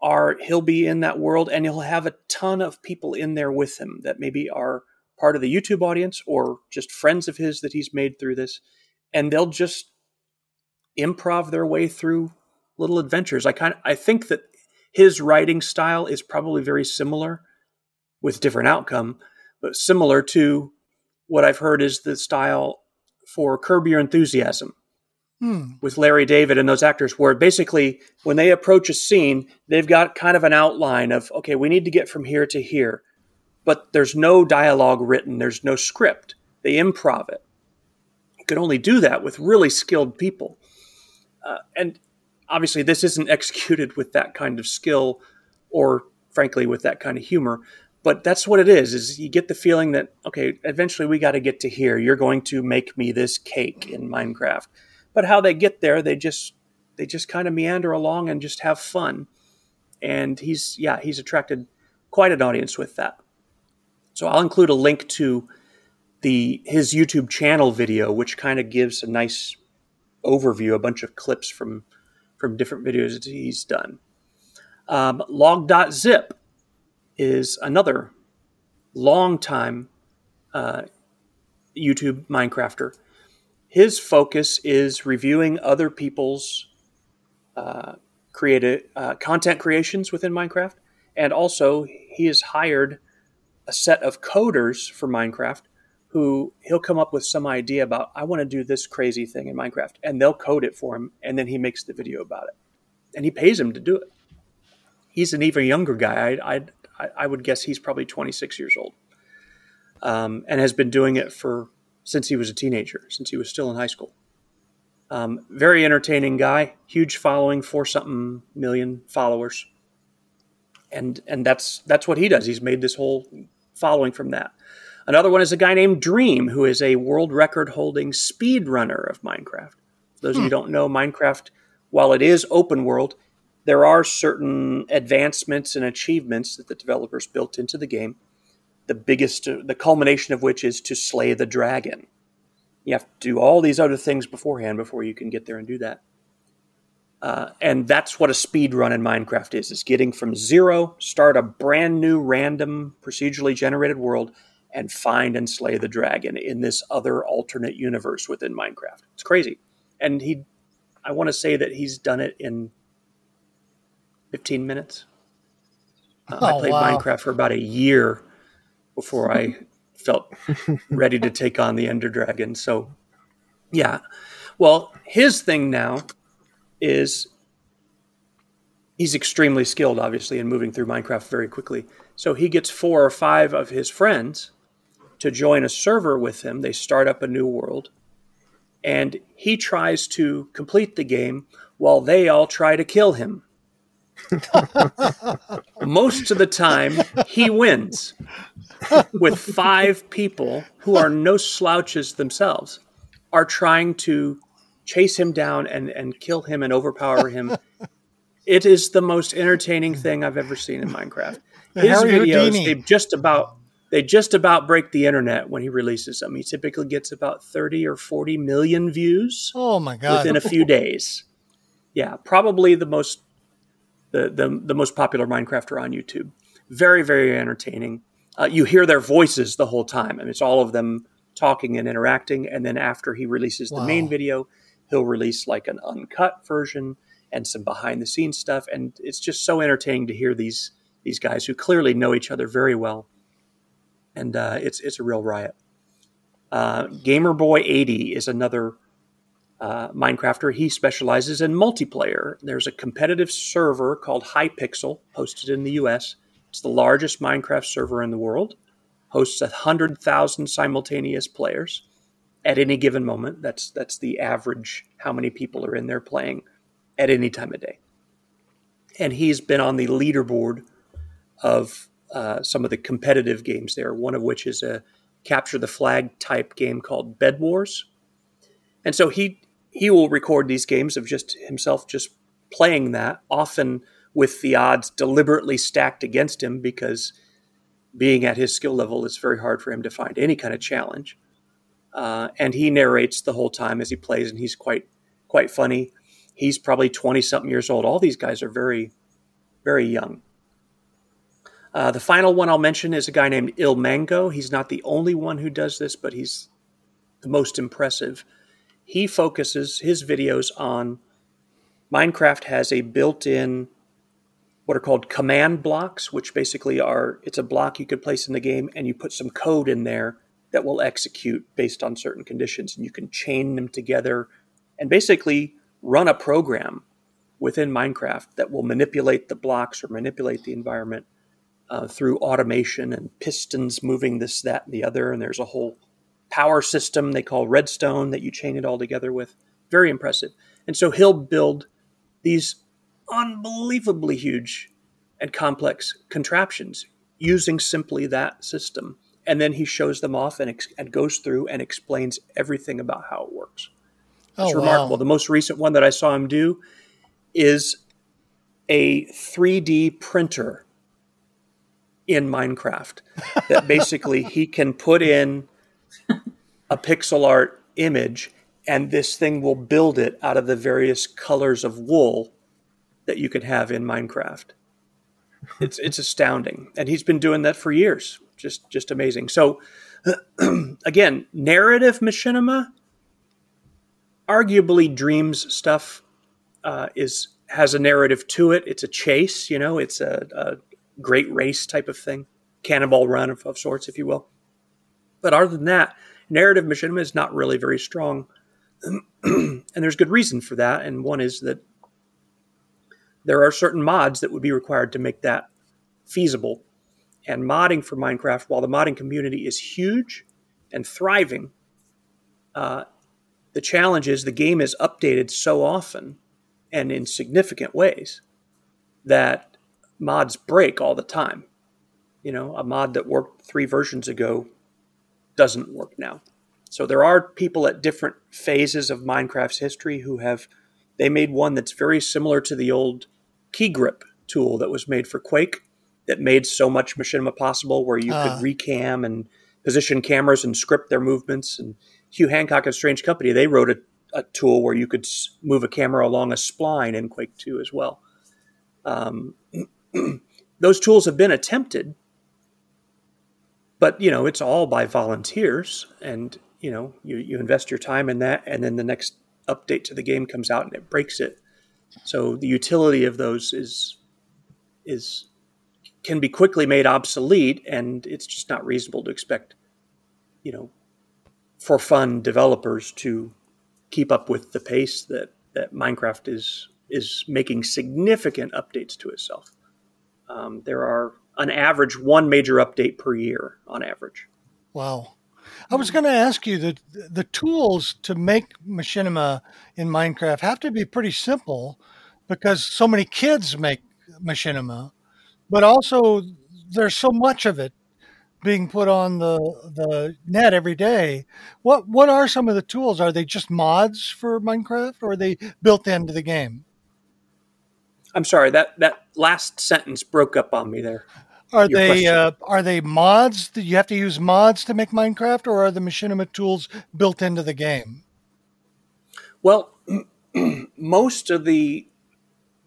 are he'll be in that world, and he'll have a ton of people in there with him that maybe are part of the YouTube audience or just friends of his that he's made through this, and they'll just improv their way through little adventures. I kind of I think that his writing style is probably very similar with different outcome, but similar to what I've heard is the style for Curb Your Enthusiasm Hmm. with Larry David and those actors, where basically when they approach a scene, they've got kind of an outline of, okay, we need to get from here to here, but there's no dialogue written, there's no script. They improv it. You can only do that with really skilled people. Uh, and obviously, this isn't executed with that kind of skill or, frankly, with that kind of humor. But that's what it is. Is you get the feeling that okay, eventually we got to get to here. You're going to make me this cake in Minecraft but how they get there they just they just kind of meander along and just have fun and he's yeah he's attracted quite an audience with that so i'll include a link to the his youtube channel video which kind of gives a nice overview a bunch of clips from from different videos that he's done. Um, log.zip is another long time uh, youtube minecrafter. His focus is reviewing other people's uh, creative uh, content creations within Minecraft, and also he has hired a set of coders for Minecraft who he'll come up with some idea about. I want to do this crazy thing in Minecraft, and they'll code it for him, and then he makes the video about it, and he pays him to do it. He's an even younger guy. I I, I would guess he's probably 26 years old, um, and has been doing it for since he was a teenager, since he was still in high school. Um, very entertaining guy, huge following, four something million followers, and and that's that's what he does. He's made this whole following from that. Another one is a guy named Dream, who is a world record holding speed runner of Minecraft. For those of you hmm. who don't know, Minecraft, while it is open world, there are certain advancements and achievements that the developers built into the game the biggest, uh, the culmination of which is to slay the dragon. You have to do all these other things beforehand before you can get there and do that. Uh, and that's what a speed run in Minecraft is: is getting from zero, start a brand new random procedurally generated world, and find and slay the dragon in this other alternate universe within Minecraft. It's crazy, and he, I want to say that he's done it in fifteen minutes. Uh, I Oh, played wow. Minecraft for about a year before I felt ready to take on the Ender Dragon. So, yeah. Well, his thing now is he's extremely skilled, obviously, in moving through Minecraft very quickly. So he gets four or five of his friends to join a server with him. They start up a new world, and he tries to complete the game while they all try to kill him. Most of the time, he wins with five people who are no slouches themselves are trying to chase him down and, and kill him and overpower him. it is the most entertaining thing I've ever seen in Minecraft. His Harry videos, Houdini. they just about they just about break the internet when he releases them. He typically gets about 30 or 40 million views Oh my god! within a few days. Yeah, probably the most the, the the most popular Minecrafter on YouTube. Very very entertaining. Uh, you hear their voices the whole time, and it's all of them talking and interacting. And then after he releases the main video, he'll release like an uncut version and some behind the scenes stuff. And it's just so entertaining to hear these these guys who clearly know each other very well. And uh, it's it's a real riot. Uh, Gamerboy80 is another uh, Minecrafter. He specializes in multiplayer. There's a competitive server called Hypixel, hosted in the US. It's the largest Minecraft server in the world, hosts 100,000 simultaneous players at any given moment. That's, that's the average, how many people are in there playing at any time of day. And he's been on the leaderboard of uh, some of the competitive games there, one of which is a capture the flag type game called Bed Wars. And so he he will record these games of just himself just playing that, often with the odds deliberately stacked against him because being at his skill level, it's very hard for him to find any kind of challenge. Uh, and he narrates the whole time as he plays, and he's quite quite funny. He's probably twenty something years old. All these guys are very very young. Uh, the final one I'll mention is a guy named Il Mango. He's not the only one who does this, but he's the most impressive. He focuses his videos on Minecraft has a built-in what are called command blocks, which basically are it's a block you could place in the game and you put some code in there that will execute based on certain conditions and you can chain them together and basically run a program within Minecraft that will manipulate the blocks or manipulate the environment uh, through automation and pistons moving this, that, and the other. And there's a whole power system they call Redstone that you chain it all together with. Very impressive. And so he'll build these unbelievably huge and complex contraptions using simply that system. And then he shows them off and, ex- and goes through and explains everything about how it works. It's Oh, remarkable. wow. The most recent one that I saw him do is a 3D printer in Minecraft that basically he can put in a pixel art image and this thing will build it out of the various colors of wool that you can have in Minecraft. It's it's astounding, and he's been doing that for years. Just just amazing. So, again, narrative machinima, arguably Dreams stuff uh, is has a narrative to it. It's a chase, you know. It's a, a great race type of thing, cannonball run of, of sorts, if you will. But other than that, narrative machinima is not really very strong, and there's good reason for that. And one is that there are certain mods that would be required to make that feasible. And modding for Minecraft, while the modding community is huge and thriving, uh, the challenge is the game is updated so often and in significant ways that mods break all the time. You know, a mod that worked three versions ago doesn't work now. So there are people at different phases of Minecraft's history who have they made one that's very similar to the old key grip tool that was made for Quake that made so much machinima possible where you Ah. could recam and position cameras and script their movements and Hugh Hancock and Strange Company they wrote a, a tool where you could s- move a camera along a spline in Quake 2 as well. Um, those tools have been attempted but you know it's all by volunteers and you know you, you invest your time in that and then the next update to the game comes out and it breaks it so the utility of those is is can be quickly made obsolete and it's just not reasonable to expect you know for fun developers to keep up with the pace that that minecraft is is making significant updates to itself. Um, there are an average one major update per year on average. Wow. I was going to ask you that the tools to make machinima in Minecraft have to be pretty simple because so many kids make machinima, but also there's so much of it being put on the the net every day. What what are some of the tools? Are they just mods for Minecraft or are they built into the game? i'm sorry that that last sentence broke up on me there Are Your they uh, are they mods? Do you have to use mods to make Minecraft, or are the machinima tools built into the game? Well, most of the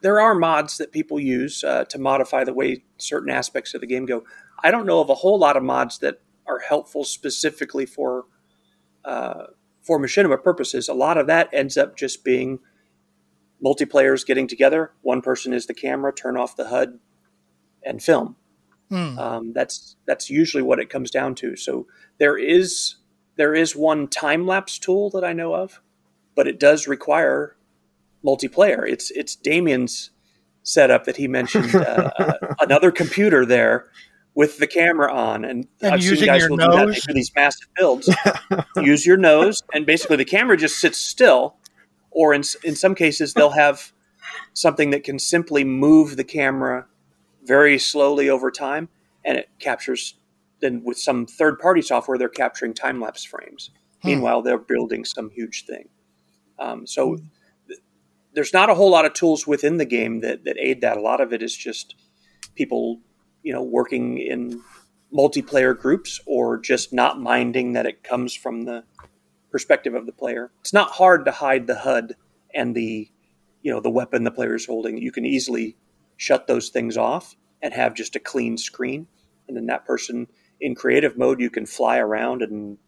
there are mods that people use uh, to modify the way certain aspects of the game go. I don't know of a whole lot of mods that are helpful specifically for uh, for machinima purposes. A lot of that ends up just being multiplayers getting together. One person is the camera, turn off the HUD, and film. Hmm. Um, that's that's usually what it comes down to. So there is there is one time lapse tool that I know of, but it does require multiplayer. It's it's Damien's setup that he mentioned. Uh, another computer there with the camera on, and, And I've seen guys your who do that. They do these massive builds. use your nose, and basically the camera just sits still. Or in in some cases, they'll have something that can simply move the camera very slowly over time, and it captures. Then with some third party software, they're capturing time lapse frames. Hmm. Meanwhile, they're building some huge thing. Um, so th- there's not a whole lot of tools within the game that that aid that. A lot of it is just people, you know, working in multiplayer groups or just not minding that it comes from the perspective of the player. It's not hard to hide the HUD and the you know the weapon the player is holding. You can easily shut those things off and have just a clean screen. And then that person in creative mode, you can fly around and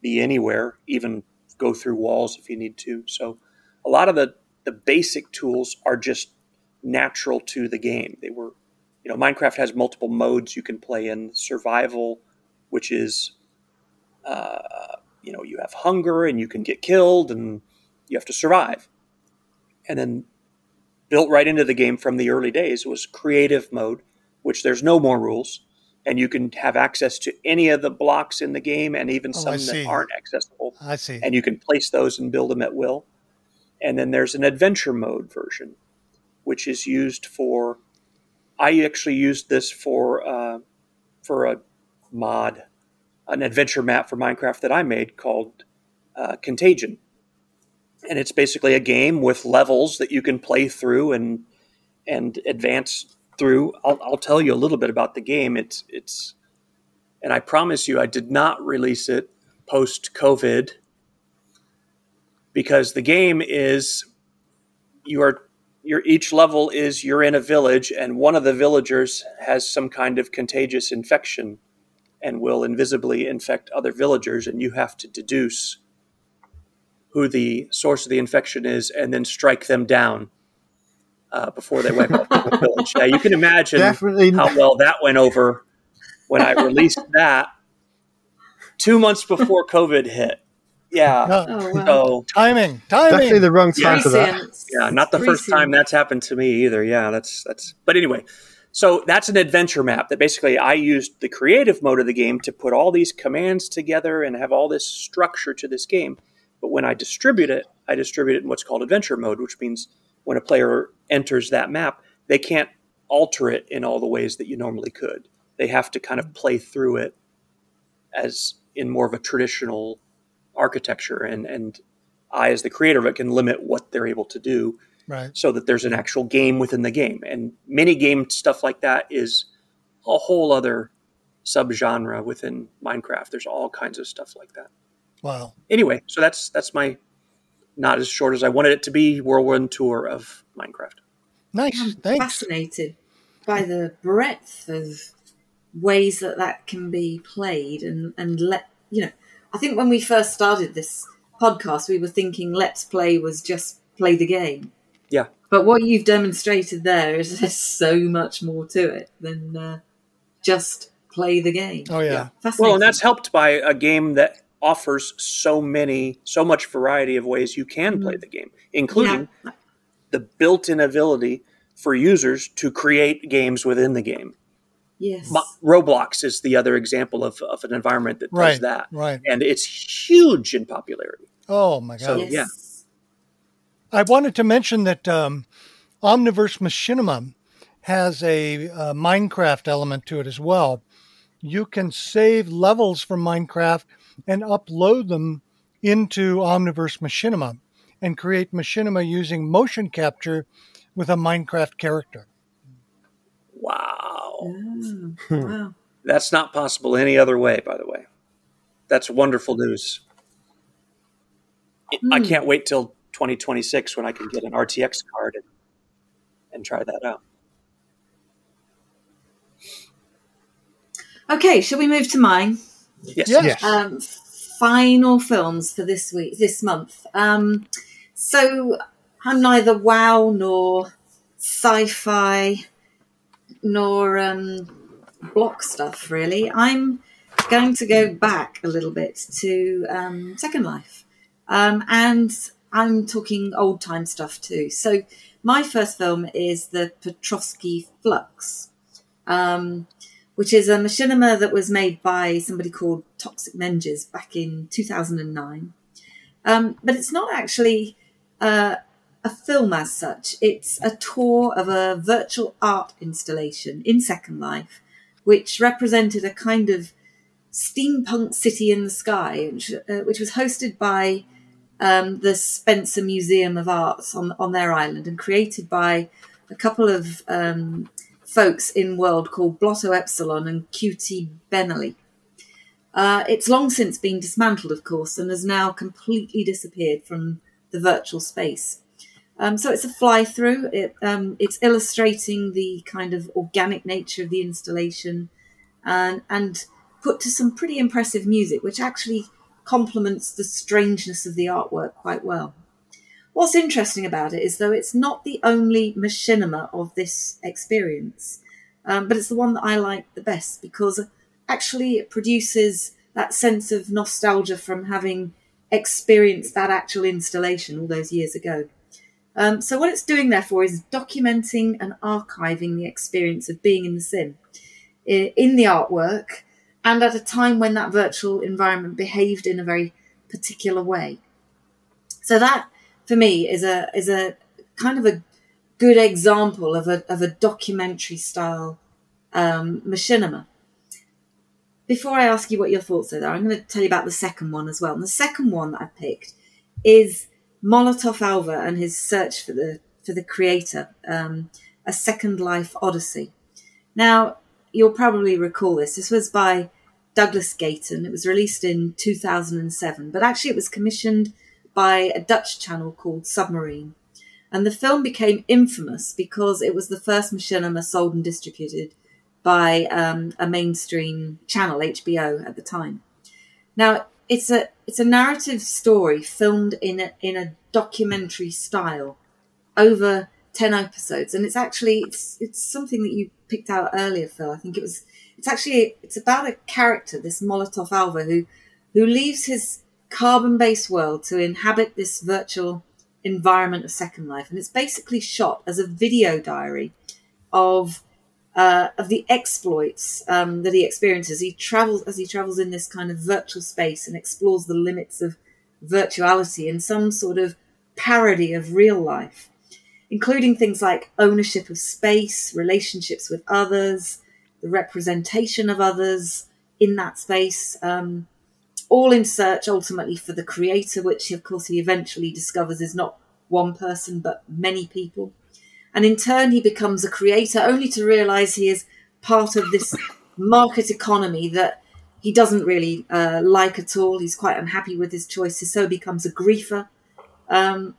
be anywhere, even go through walls if you need to. So a lot of the the basic tools are just natural to the game. They were, you know, Minecraft has multiple modes you can play in survival, which is, uh, you know, you have hunger and you can get killed and you have to survive. And then built right into the game from the early days was creative mode, which there's no more rules. And you can have access to any of the blocks in the game and even Oh, some that aren't accessible I see. and you can place those and build them at will. And then there's an adventure mode version, which is used for. I actually used this for uh, for a mod, an adventure map for Minecraft that I made called uh, Contagion, and it's basically a game with levels that you can play through and and advance through. I'll, I'll tell you a little bit about the game. It's it's, and I promise you, I did not release it post COVID because the game is you are your each level is you're in a village and one of the villagers has some kind of contagious infection and will invisibly infect other villagers and you have to deduce who the source of the infection is and then strike them down uh, before they wipe out the village. Now you can imagine Definitely how well that went over when I released that two months before COVID hit. Yeah. No, Oh, wow. So timing, timing. Definitely the wrong time for that. Yeah, not the first time that's happened to me either. Yeah, that's that's. But anyway, so that's an adventure map that basically I used the creative mode of the game to put all these commands together and have all this structure to this game. But when I distribute it, I distribute it in what's called adventure mode, which means when a player enters that map, they can't alter it in all the ways that you normally could. They have to kind of play through it as in more of a traditional architecture and and I as the creator of it can limit what they're able to do right. so that there's an actual game within the game. And mini game stuff like that is a whole other subgenre within Minecraft. There's all kinds of stuff like that. Wow. Anyway, so that's that's my not as short as I wanted it to be whirlwind tour of Minecraft. Nice. I'm Thanks. fascinated by the breadth of ways that that can be played and and let you know i think when we first started this podcast we were thinking let's play was just play the game Yeah. but what you've demonstrated there is there's so much more to it than uh, just play the game Oh yeah. fascinating Well, and that's helped by a game that offers so many so much variety of ways you can play the game, including Yeah. the built-in ability for users to create games within the game. Yes Mo- Roblox is the other example of, of an environment that does that. Right. And it's huge in popularity. Oh my God. So- yes. yeah. I wanted to mention that um, Omniverse Machinima has a uh, Minecraft element to it as well. You can save levels from Minecraft and upload them into Omniverse Machinima and create Machinima using motion capture with a Minecraft character. Wow. Oh, wow That's not possible any other way, by the way. That's wonderful news. I Hmm. can't wait till 2026 when I can get an RTX card and, and try that out. okay shall we move to mine Yes. Yes. Yes. um, final films for this week, this month. Um, so I'm neither WoW nor sci-fi nor um, block stuff. Really, I'm going to go back a little bit to um, Second Life, um, and I'm talking old time stuff too. So my first film is the Petrovsky Flux. Um, which is a machinima that was made by somebody called Toxic Menges back in 2009. Um, but it's not actually uh, a film as such. It's a tour of a virtual art installation in Second Life, which represented a kind of steampunk city in the sky, which, uh, which was hosted by um, the Spencer Museum of Arts on on their island and created by a couple of um, folks in world called Blotto Epsilon and QT Benelli. Uh, it's long since been dismantled, of course, and has now completely disappeared from the virtual space. Um, so it's a fly through. It, um, it's illustrating the kind of organic nature of the installation, and and put to some pretty impressive music, which actually complements the strangeness of the artwork quite well. What's interesting about it is, though, it's not the only machinima of this experience, um, but it's the one that I like the best because actually it produces that sense of nostalgia from having experienced that actual installation all those years ago. Um, so what it's doing, therefore, is documenting and archiving the experience of being in the sim in the artwork and at a time when that virtual environment behaved in a very particular way. So that, for me, is a is a kind of a good example of a of a documentary style um, machinima. Before I ask you what your thoughts are, there, I'm going to tell you about the second one as well. And the second one that I picked is Molotov Alva and his search for the for the creator, um, a Second Life Odyssey. Now, you'll probably recall this. This was by Douglas Gayeton. It was released in 2007, but actually it was commissioned by a Dutch channel called Submarine. And the film became infamous because it was the first machinima sold and distributed by um, a mainstream channel, HBO, at the time. Now, it's a it's a narrative story filmed in a, in a documentary style over 10 episodes. And it's actually it's it's something that you picked out earlier phil. I think it was it's actually it's about a character this molotov alva who who leaves his carbon-based world to inhabit this virtual environment of second life. And it's basically shot as a video diary of uh, of the exploits um, that he experiences he travels as he travels in this kind of virtual space and explores the limits of virtuality in some sort of parody of real life including things like ownership of space, relationships with others, the representation of others in that space, um, all in search ultimately for the creator, which of course he eventually discovers is not one person but many people. And in turn, he becomes a creator only to realize he is part of this market economy that he doesn't really uh, like at all. He's quite unhappy with his choices, so he becomes a griefer. Um,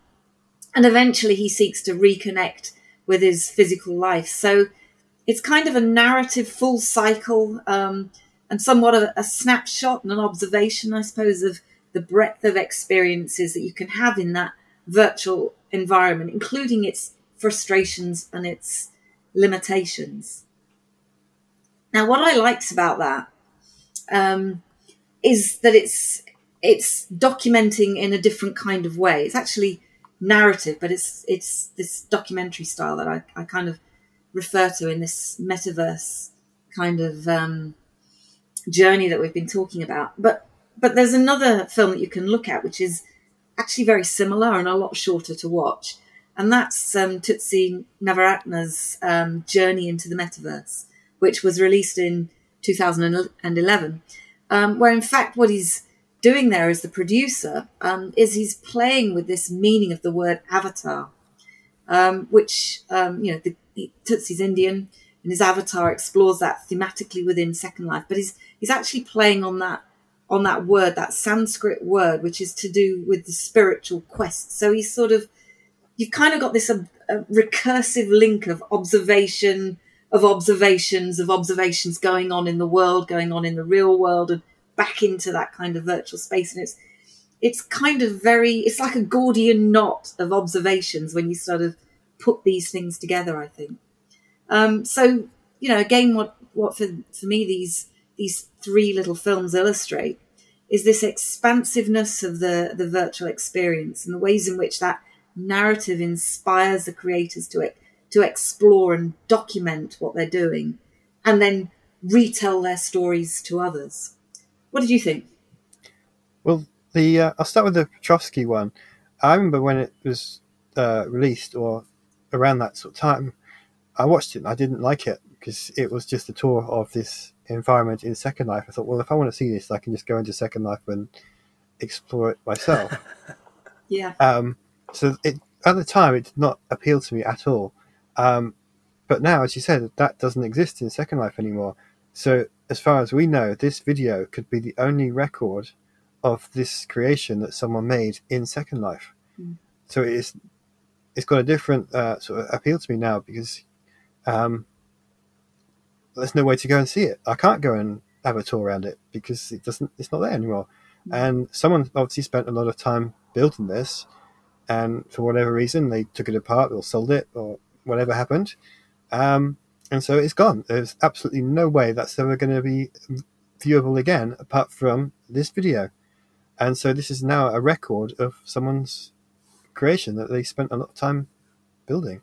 and eventually he seeks to reconnect with his physical life. So it's kind of a narrative full cycle um, and somewhat of a snapshot and an observation, I suppose, of the breadth of experiences that you can have in that virtual environment, including its frustrations and its limitations. Now, what I liked about that um, is that it's it's documenting in a different kind of way. It's actually narrative, but it's it's this documentary style that I, I kind of refer to in this metaverse kind of um, journey that we've been talking about. But but there's another film that you can look at which is actually very similar and a lot shorter to watch, and that's um, Tutsy Navarathna's um, Journey into the Metaverse, which was released in 2011, um, where in fact what he's doing there as the producer um, is he's playing with this meaning of the word avatar, um, which um, you know the, Tutsy's Indian and his avatar explores that thematically within Second Life, but he's he's actually playing on that on that word, that Sanskrit word, which is to do with the spiritual quest. So he's sort of you've kind of got this uh, recursive link of observation of observations of observations going on in the world, going on in the real world, and back into that kind of virtual space. And it's it's kind of very it's like a gordian knot of observations when you sort of put these things together i think. Um, so you know again what what for for me these these three little films illustrate is this expansiveness of the the virtual experience and the ways in which that narrative inspires the creators to it to explore and document what they're doing and then retell their stories to others what did you think? Well, the uh, I'll start with the Petrovsky one. I remember when it was uh, released, or around that sort of time, I watched it. and I didn't like it because it was just a tour of this environment in Second Life. I thought, well, if I want to see this, I can just go into Second Life and explore it myself. Yeah. Um, so it, at the time, it did not appeal to me at all. Um, but now, as you said, that doesn't exist in Second Life anymore. So as far as we know, this video could be the only record of this creation that someone made in Second Life. Mm. So it's it's got a different uh, sort of appeal to me now because um, there's no way to go and see it. I can't go and have a tour around it because it doesn't. It's not there anymore. And someone obviously spent a lot of time building this, and for whatever reason, they took it apart or sold it or whatever happened. Um, and so it's gone. There's absolutely no way that's ever going to be viewable again apart from this video. And so this is now a record of someone's creation that they spent a lot of time building.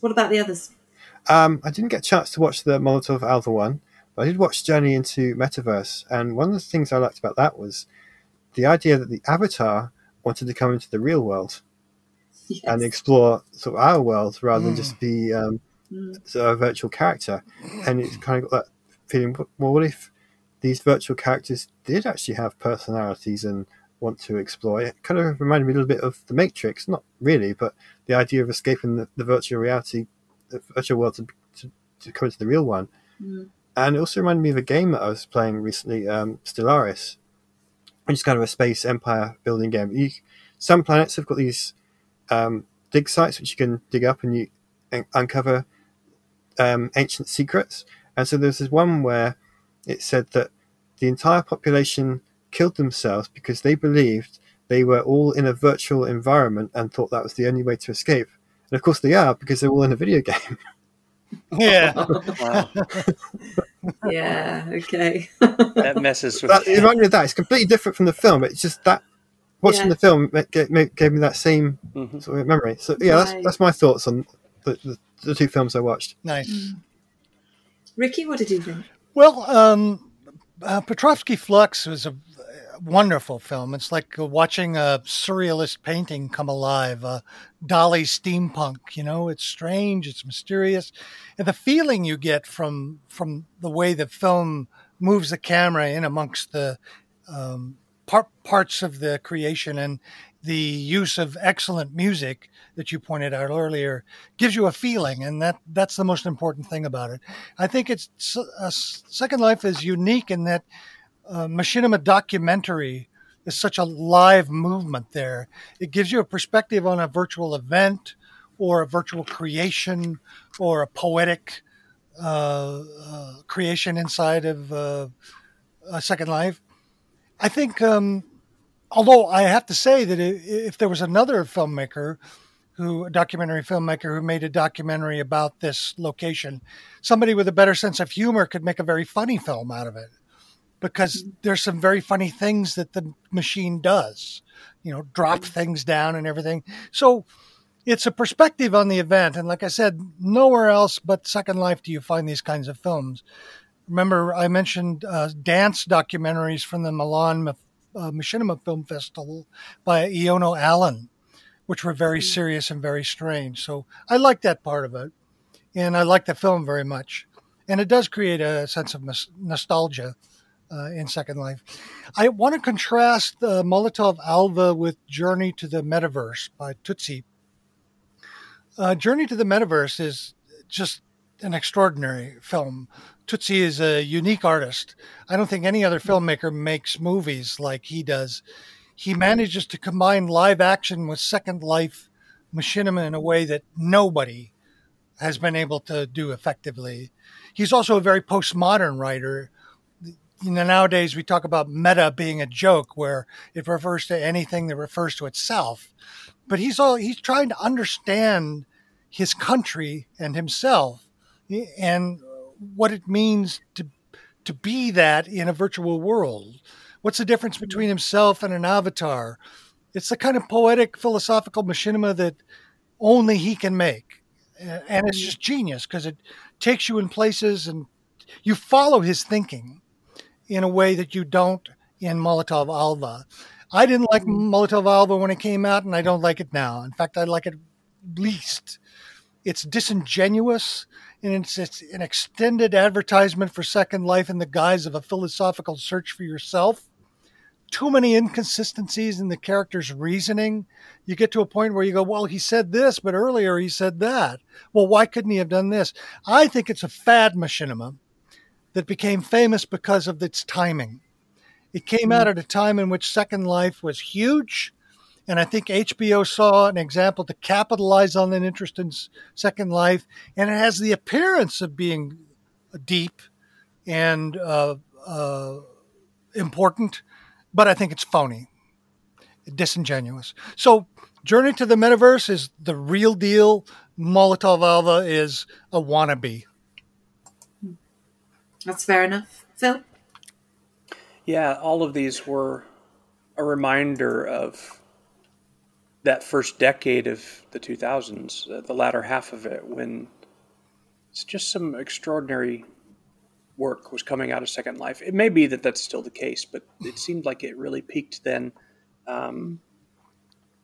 What about the others? Um, I didn't get a chance to watch the Molotov Alva one, but I did watch Journey into Metaverse. And one of the things I liked about that was the idea that the avatar wanted to come into the real world Yes. and explore sort of our world rather than Mm. just be um, Mm. sort of a virtual character. And it's kind of got that feeling. Well, what if these virtual characters did actually have personalities and want to explore? It kind of reminded me a little bit of the Matrix, not really, but the idea of escaping the, the virtual reality, the virtual world to, to, to come into the real one. Mm. And it also reminded me of a game that I was playing recently, um, Stellaris, which is kind of a space empire building game. You, some planets have got these um, dig sites which you can dig up and you un- uncover um, ancient secrets. And so there's this one where it said that the entire population killed themselves because they believed they were all in a virtual environment and thought that was the only way to escape. And of course they are because they're all in a video game. Yeah. Wow. yeah. Okay. that messes with that, it reminded me of that. It's completely different from the film. It's just that watching Yeah. the film ma- gave, gave me that same Mhm. sort of memory. So yeah, that's Right. that's my thoughts on the, the, the two films I watched. Nice. Ricky, what did you think? Well, um, uh, Petrovsky Flux was a wonderful film. It's like watching a surrealist painting come alive, uh, Dalí steampunk. You know, it's strange, it's mysterious, and the feeling you get from from the way the film moves the camera in amongst the um, par- parts of the creation and the use of excellent music that you pointed out earlier gives you a feeling, and that that's the most important thing about it. I think it's uh, Second Life is unique in that uh, machinima documentary is such a live movement there. It gives you a perspective on a virtual event or a virtual creation or a poetic uh, uh, creation inside of uh, a Second Life. I think, um, although I have to say that if there was another filmmaker who, a documentary filmmaker who made a documentary about this location, somebody with a better sense of humor could make a very funny film out of it because there's some very funny things that the machine does, you know, drop things down and everything. So it's a perspective on the event. And like I said, nowhere else but Second Life do you find these kinds of films. Remember, I mentioned uh, dance documentaries from the Milan uh, Machinima Film Festival by Iono Allen, which were very serious and very strange. So I like that part of it. And I like the film very much. And it does create a sense of nos- nostalgia uh, in Second Life. I want to contrast the Molotov Alva with Journey to the Metaverse by Tutsy. Uh, Journey to the Metaverse is just an extraordinary film. Tutsy is a unique artist. I don't think any other filmmaker makes movies like he does. He manages to combine live action with Second Life machinima in a way that nobody has been able to do effectively. He's also a very postmodern writer. You know, nowadays we talk about meta being a joke where it refers to anything that refers to itself. But he's all he's trying to understand his country and himself and what it means to to be that in a virtual world. What's the difference mm-hmm. between himself and an avatar? It's the kind of poetic philosophical machinima that only he can make. And it's mm-hmm. just genius because it takes you in places and you follow his thinking in a way that you don't in Molotov Alva. I didn't like mm-hmm. Molotov Alva when it came out, and I don't like it now. In fact, I like it least. It's disingenuous, and it's, it's an extended advertisement for Second Life in the guise of a philosophical search for yourself. too many inconsistencies in the character's reasoning. You get to a point where you go, well, he said this, but earlier he said that. Well, why couldn't he have done this? I think it's a fad machinima that became famous because of its timing. It came out at a time in which Second Life was huge. And I think HBO saw an example to capitalize on an interest in Second Life. And it has the appearance of being deep and uh, uh, important, but I think it's phony, disingenuous. So, Journey to the Metaverse is the real deal. Molotov Alva is a wannabe. That's fair enough. Phil? Yeah, all of these were a reminder of that first decade of the 2000s, uh, the latter half of it, when it's just some extraordinary work was coming out of Second Life. It may be that that's still the case, but it seemed like it really peaked then. Um,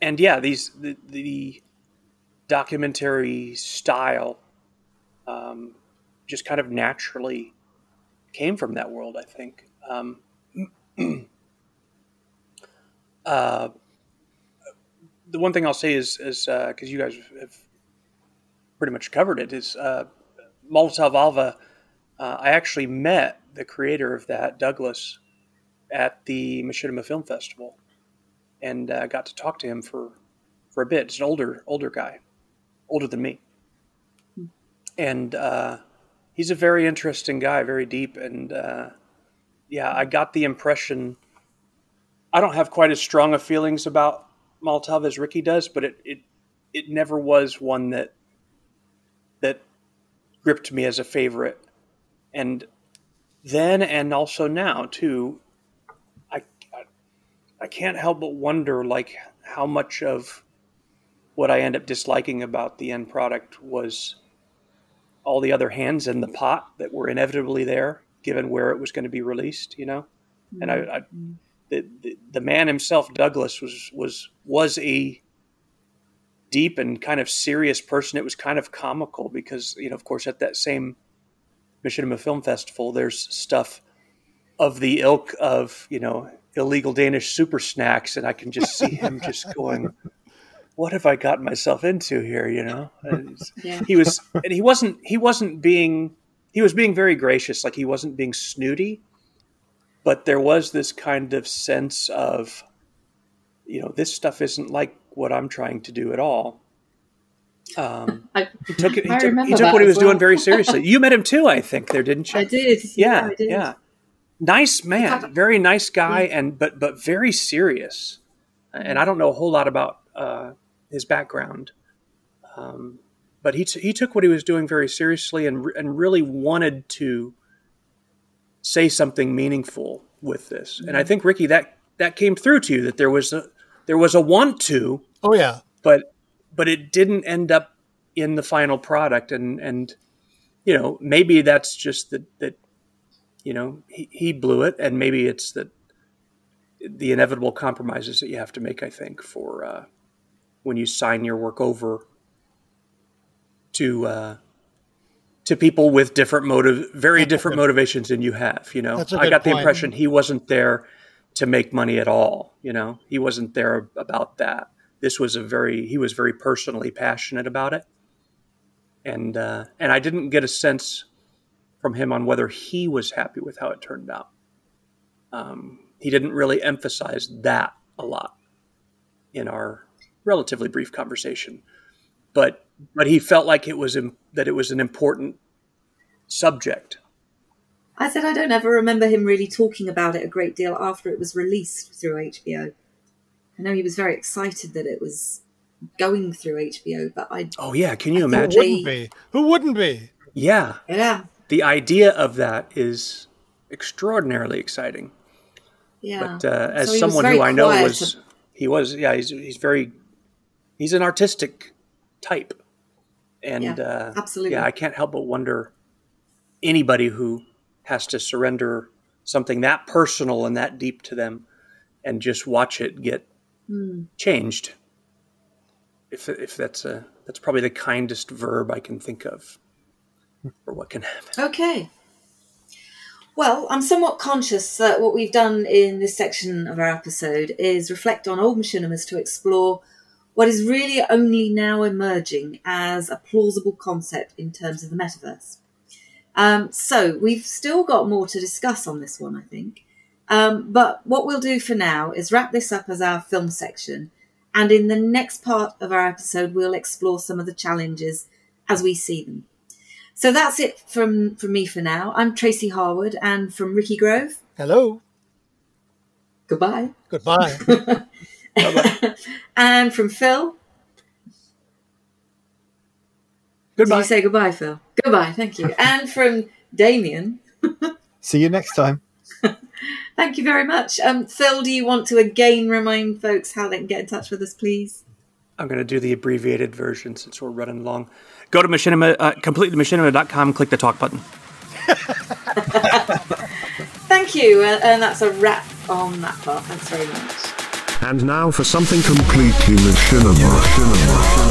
and yeah, these the, the documentary style um, just kind of naturally came from that world. I think. Um, uh, the one thing I'll say is, is because uh, you guys have pretty much covered it, is uh, Molotov Alva uh, I actually met the creator of that, Douglas, at the Machinima Film Festival, and uh, got to talk to him for for a bit. He's an older older guy, older than me, and uh, he's a very interesting guy, very deep, and uh, yeah, I got the impression. I don't have quite as strong of feelings about Molotov as Ricky does, but it it it never was one that that gripped me as a favorite and then and also now too I, I i can't help but wonder like how much of what i end up disliking about the end product was all the other hands in the pot that were inevitably there given where it was going to be released you know? Mm-hmm. and I, I the, the, the man himself douglas was was was a deep and kind of serious person. It was kind of comical because you know of course at that same Machinima Film Festival, there's stuff of the ilk of you know illegal Danish super snacks, and I can just see him just going, "What have I gotten myself into here?" You know, yeah. he was, and he wasn't. He wasn't being. He was being very gracious, like he wasn't being snooty, but there was this kind of sense of, you know, this stuff isn't like what I'm trying to do at all. Um, I, he took it. He took, he took what he was well. doing very seriously. You met him too, I think. There didn't you? I did. Yeah, yeah. Did. yeah. Nice man, very nice guy, yeah. and but but very serious. And I don't know a whole lot about uh, his background, um, but he t- he took what he was doing very seriously and and really wanted to say something meaningful with this. And I mm-hmm. think Ricky that that came through to you that there was a there was a want to. Oh yeah, but but it didn't end up in the final product and and you know maybe that's just that that you know he, he blew it and maybe it's that the inevitable compromises that you have to make i think for uh, when you sign your work over to uh, to people with different motive very different motivations than you have you know? I got the impression he wasn't there to make money at all you know? He wasn't there about that. This was a very he was very personally passionate about it. And uh, and I didn't get a sense from him on whether he was happy with how it turned out. Um, he didn't really emphasize that a lot in our relatively brief conversation, but but he felt like it was Im- that it was an important subject. I said I don't ever remember him really talking about it a great deal after it was released through HBO. I know he was very excited that it was going through HBO, but I. Oh yeah, can you I imagine? Who wouldn't be? Who wouldn't be? Yeah. Yeah. The idea of that is extraordinarily exciting. Yeah. But uh, as so someone who I know was, he was, yeah, he's he's very, he's an artistic type, and yeah, uh, absolutely, yeah, I can't help but wonder anybody who has to surrender something that personal and that deep to them, and just watch it get mm. changed. If if that's a that's probably the kindest verb I can think of for what can happen. Okay. Well, I'm somewhat conscious that what we've done in this section of our episode is reflect on old machinimas to explore what is really only now emerging as a plausible concept in terms of the metaverse. Um, so we've still got more to discuss on this one, I think. Um, but what we'll do for now is wrap this up as our film section, and in the next part of our episode, we'll explore some of the challenges as we see them. So that's it from, from me for now. I'm Tracy Harwood, and from Ricky Grove, Hello. goodbye. Goodbye. and from Phil, did Goodbye. you say goodbye, Phil? Goodbye, thank you. and from Damien, See you next time. thank you very much. Um, Phil, do you want to again remind folks how they can get in touch with us, please? I'm going to do the abbreviated version since we're running long. Go to machinima, uh, completelyMachinima.com, click the talk button. Thank you, uh, and that's a wrap on that part. Thanks very much. And now for something completely machinima. machinima.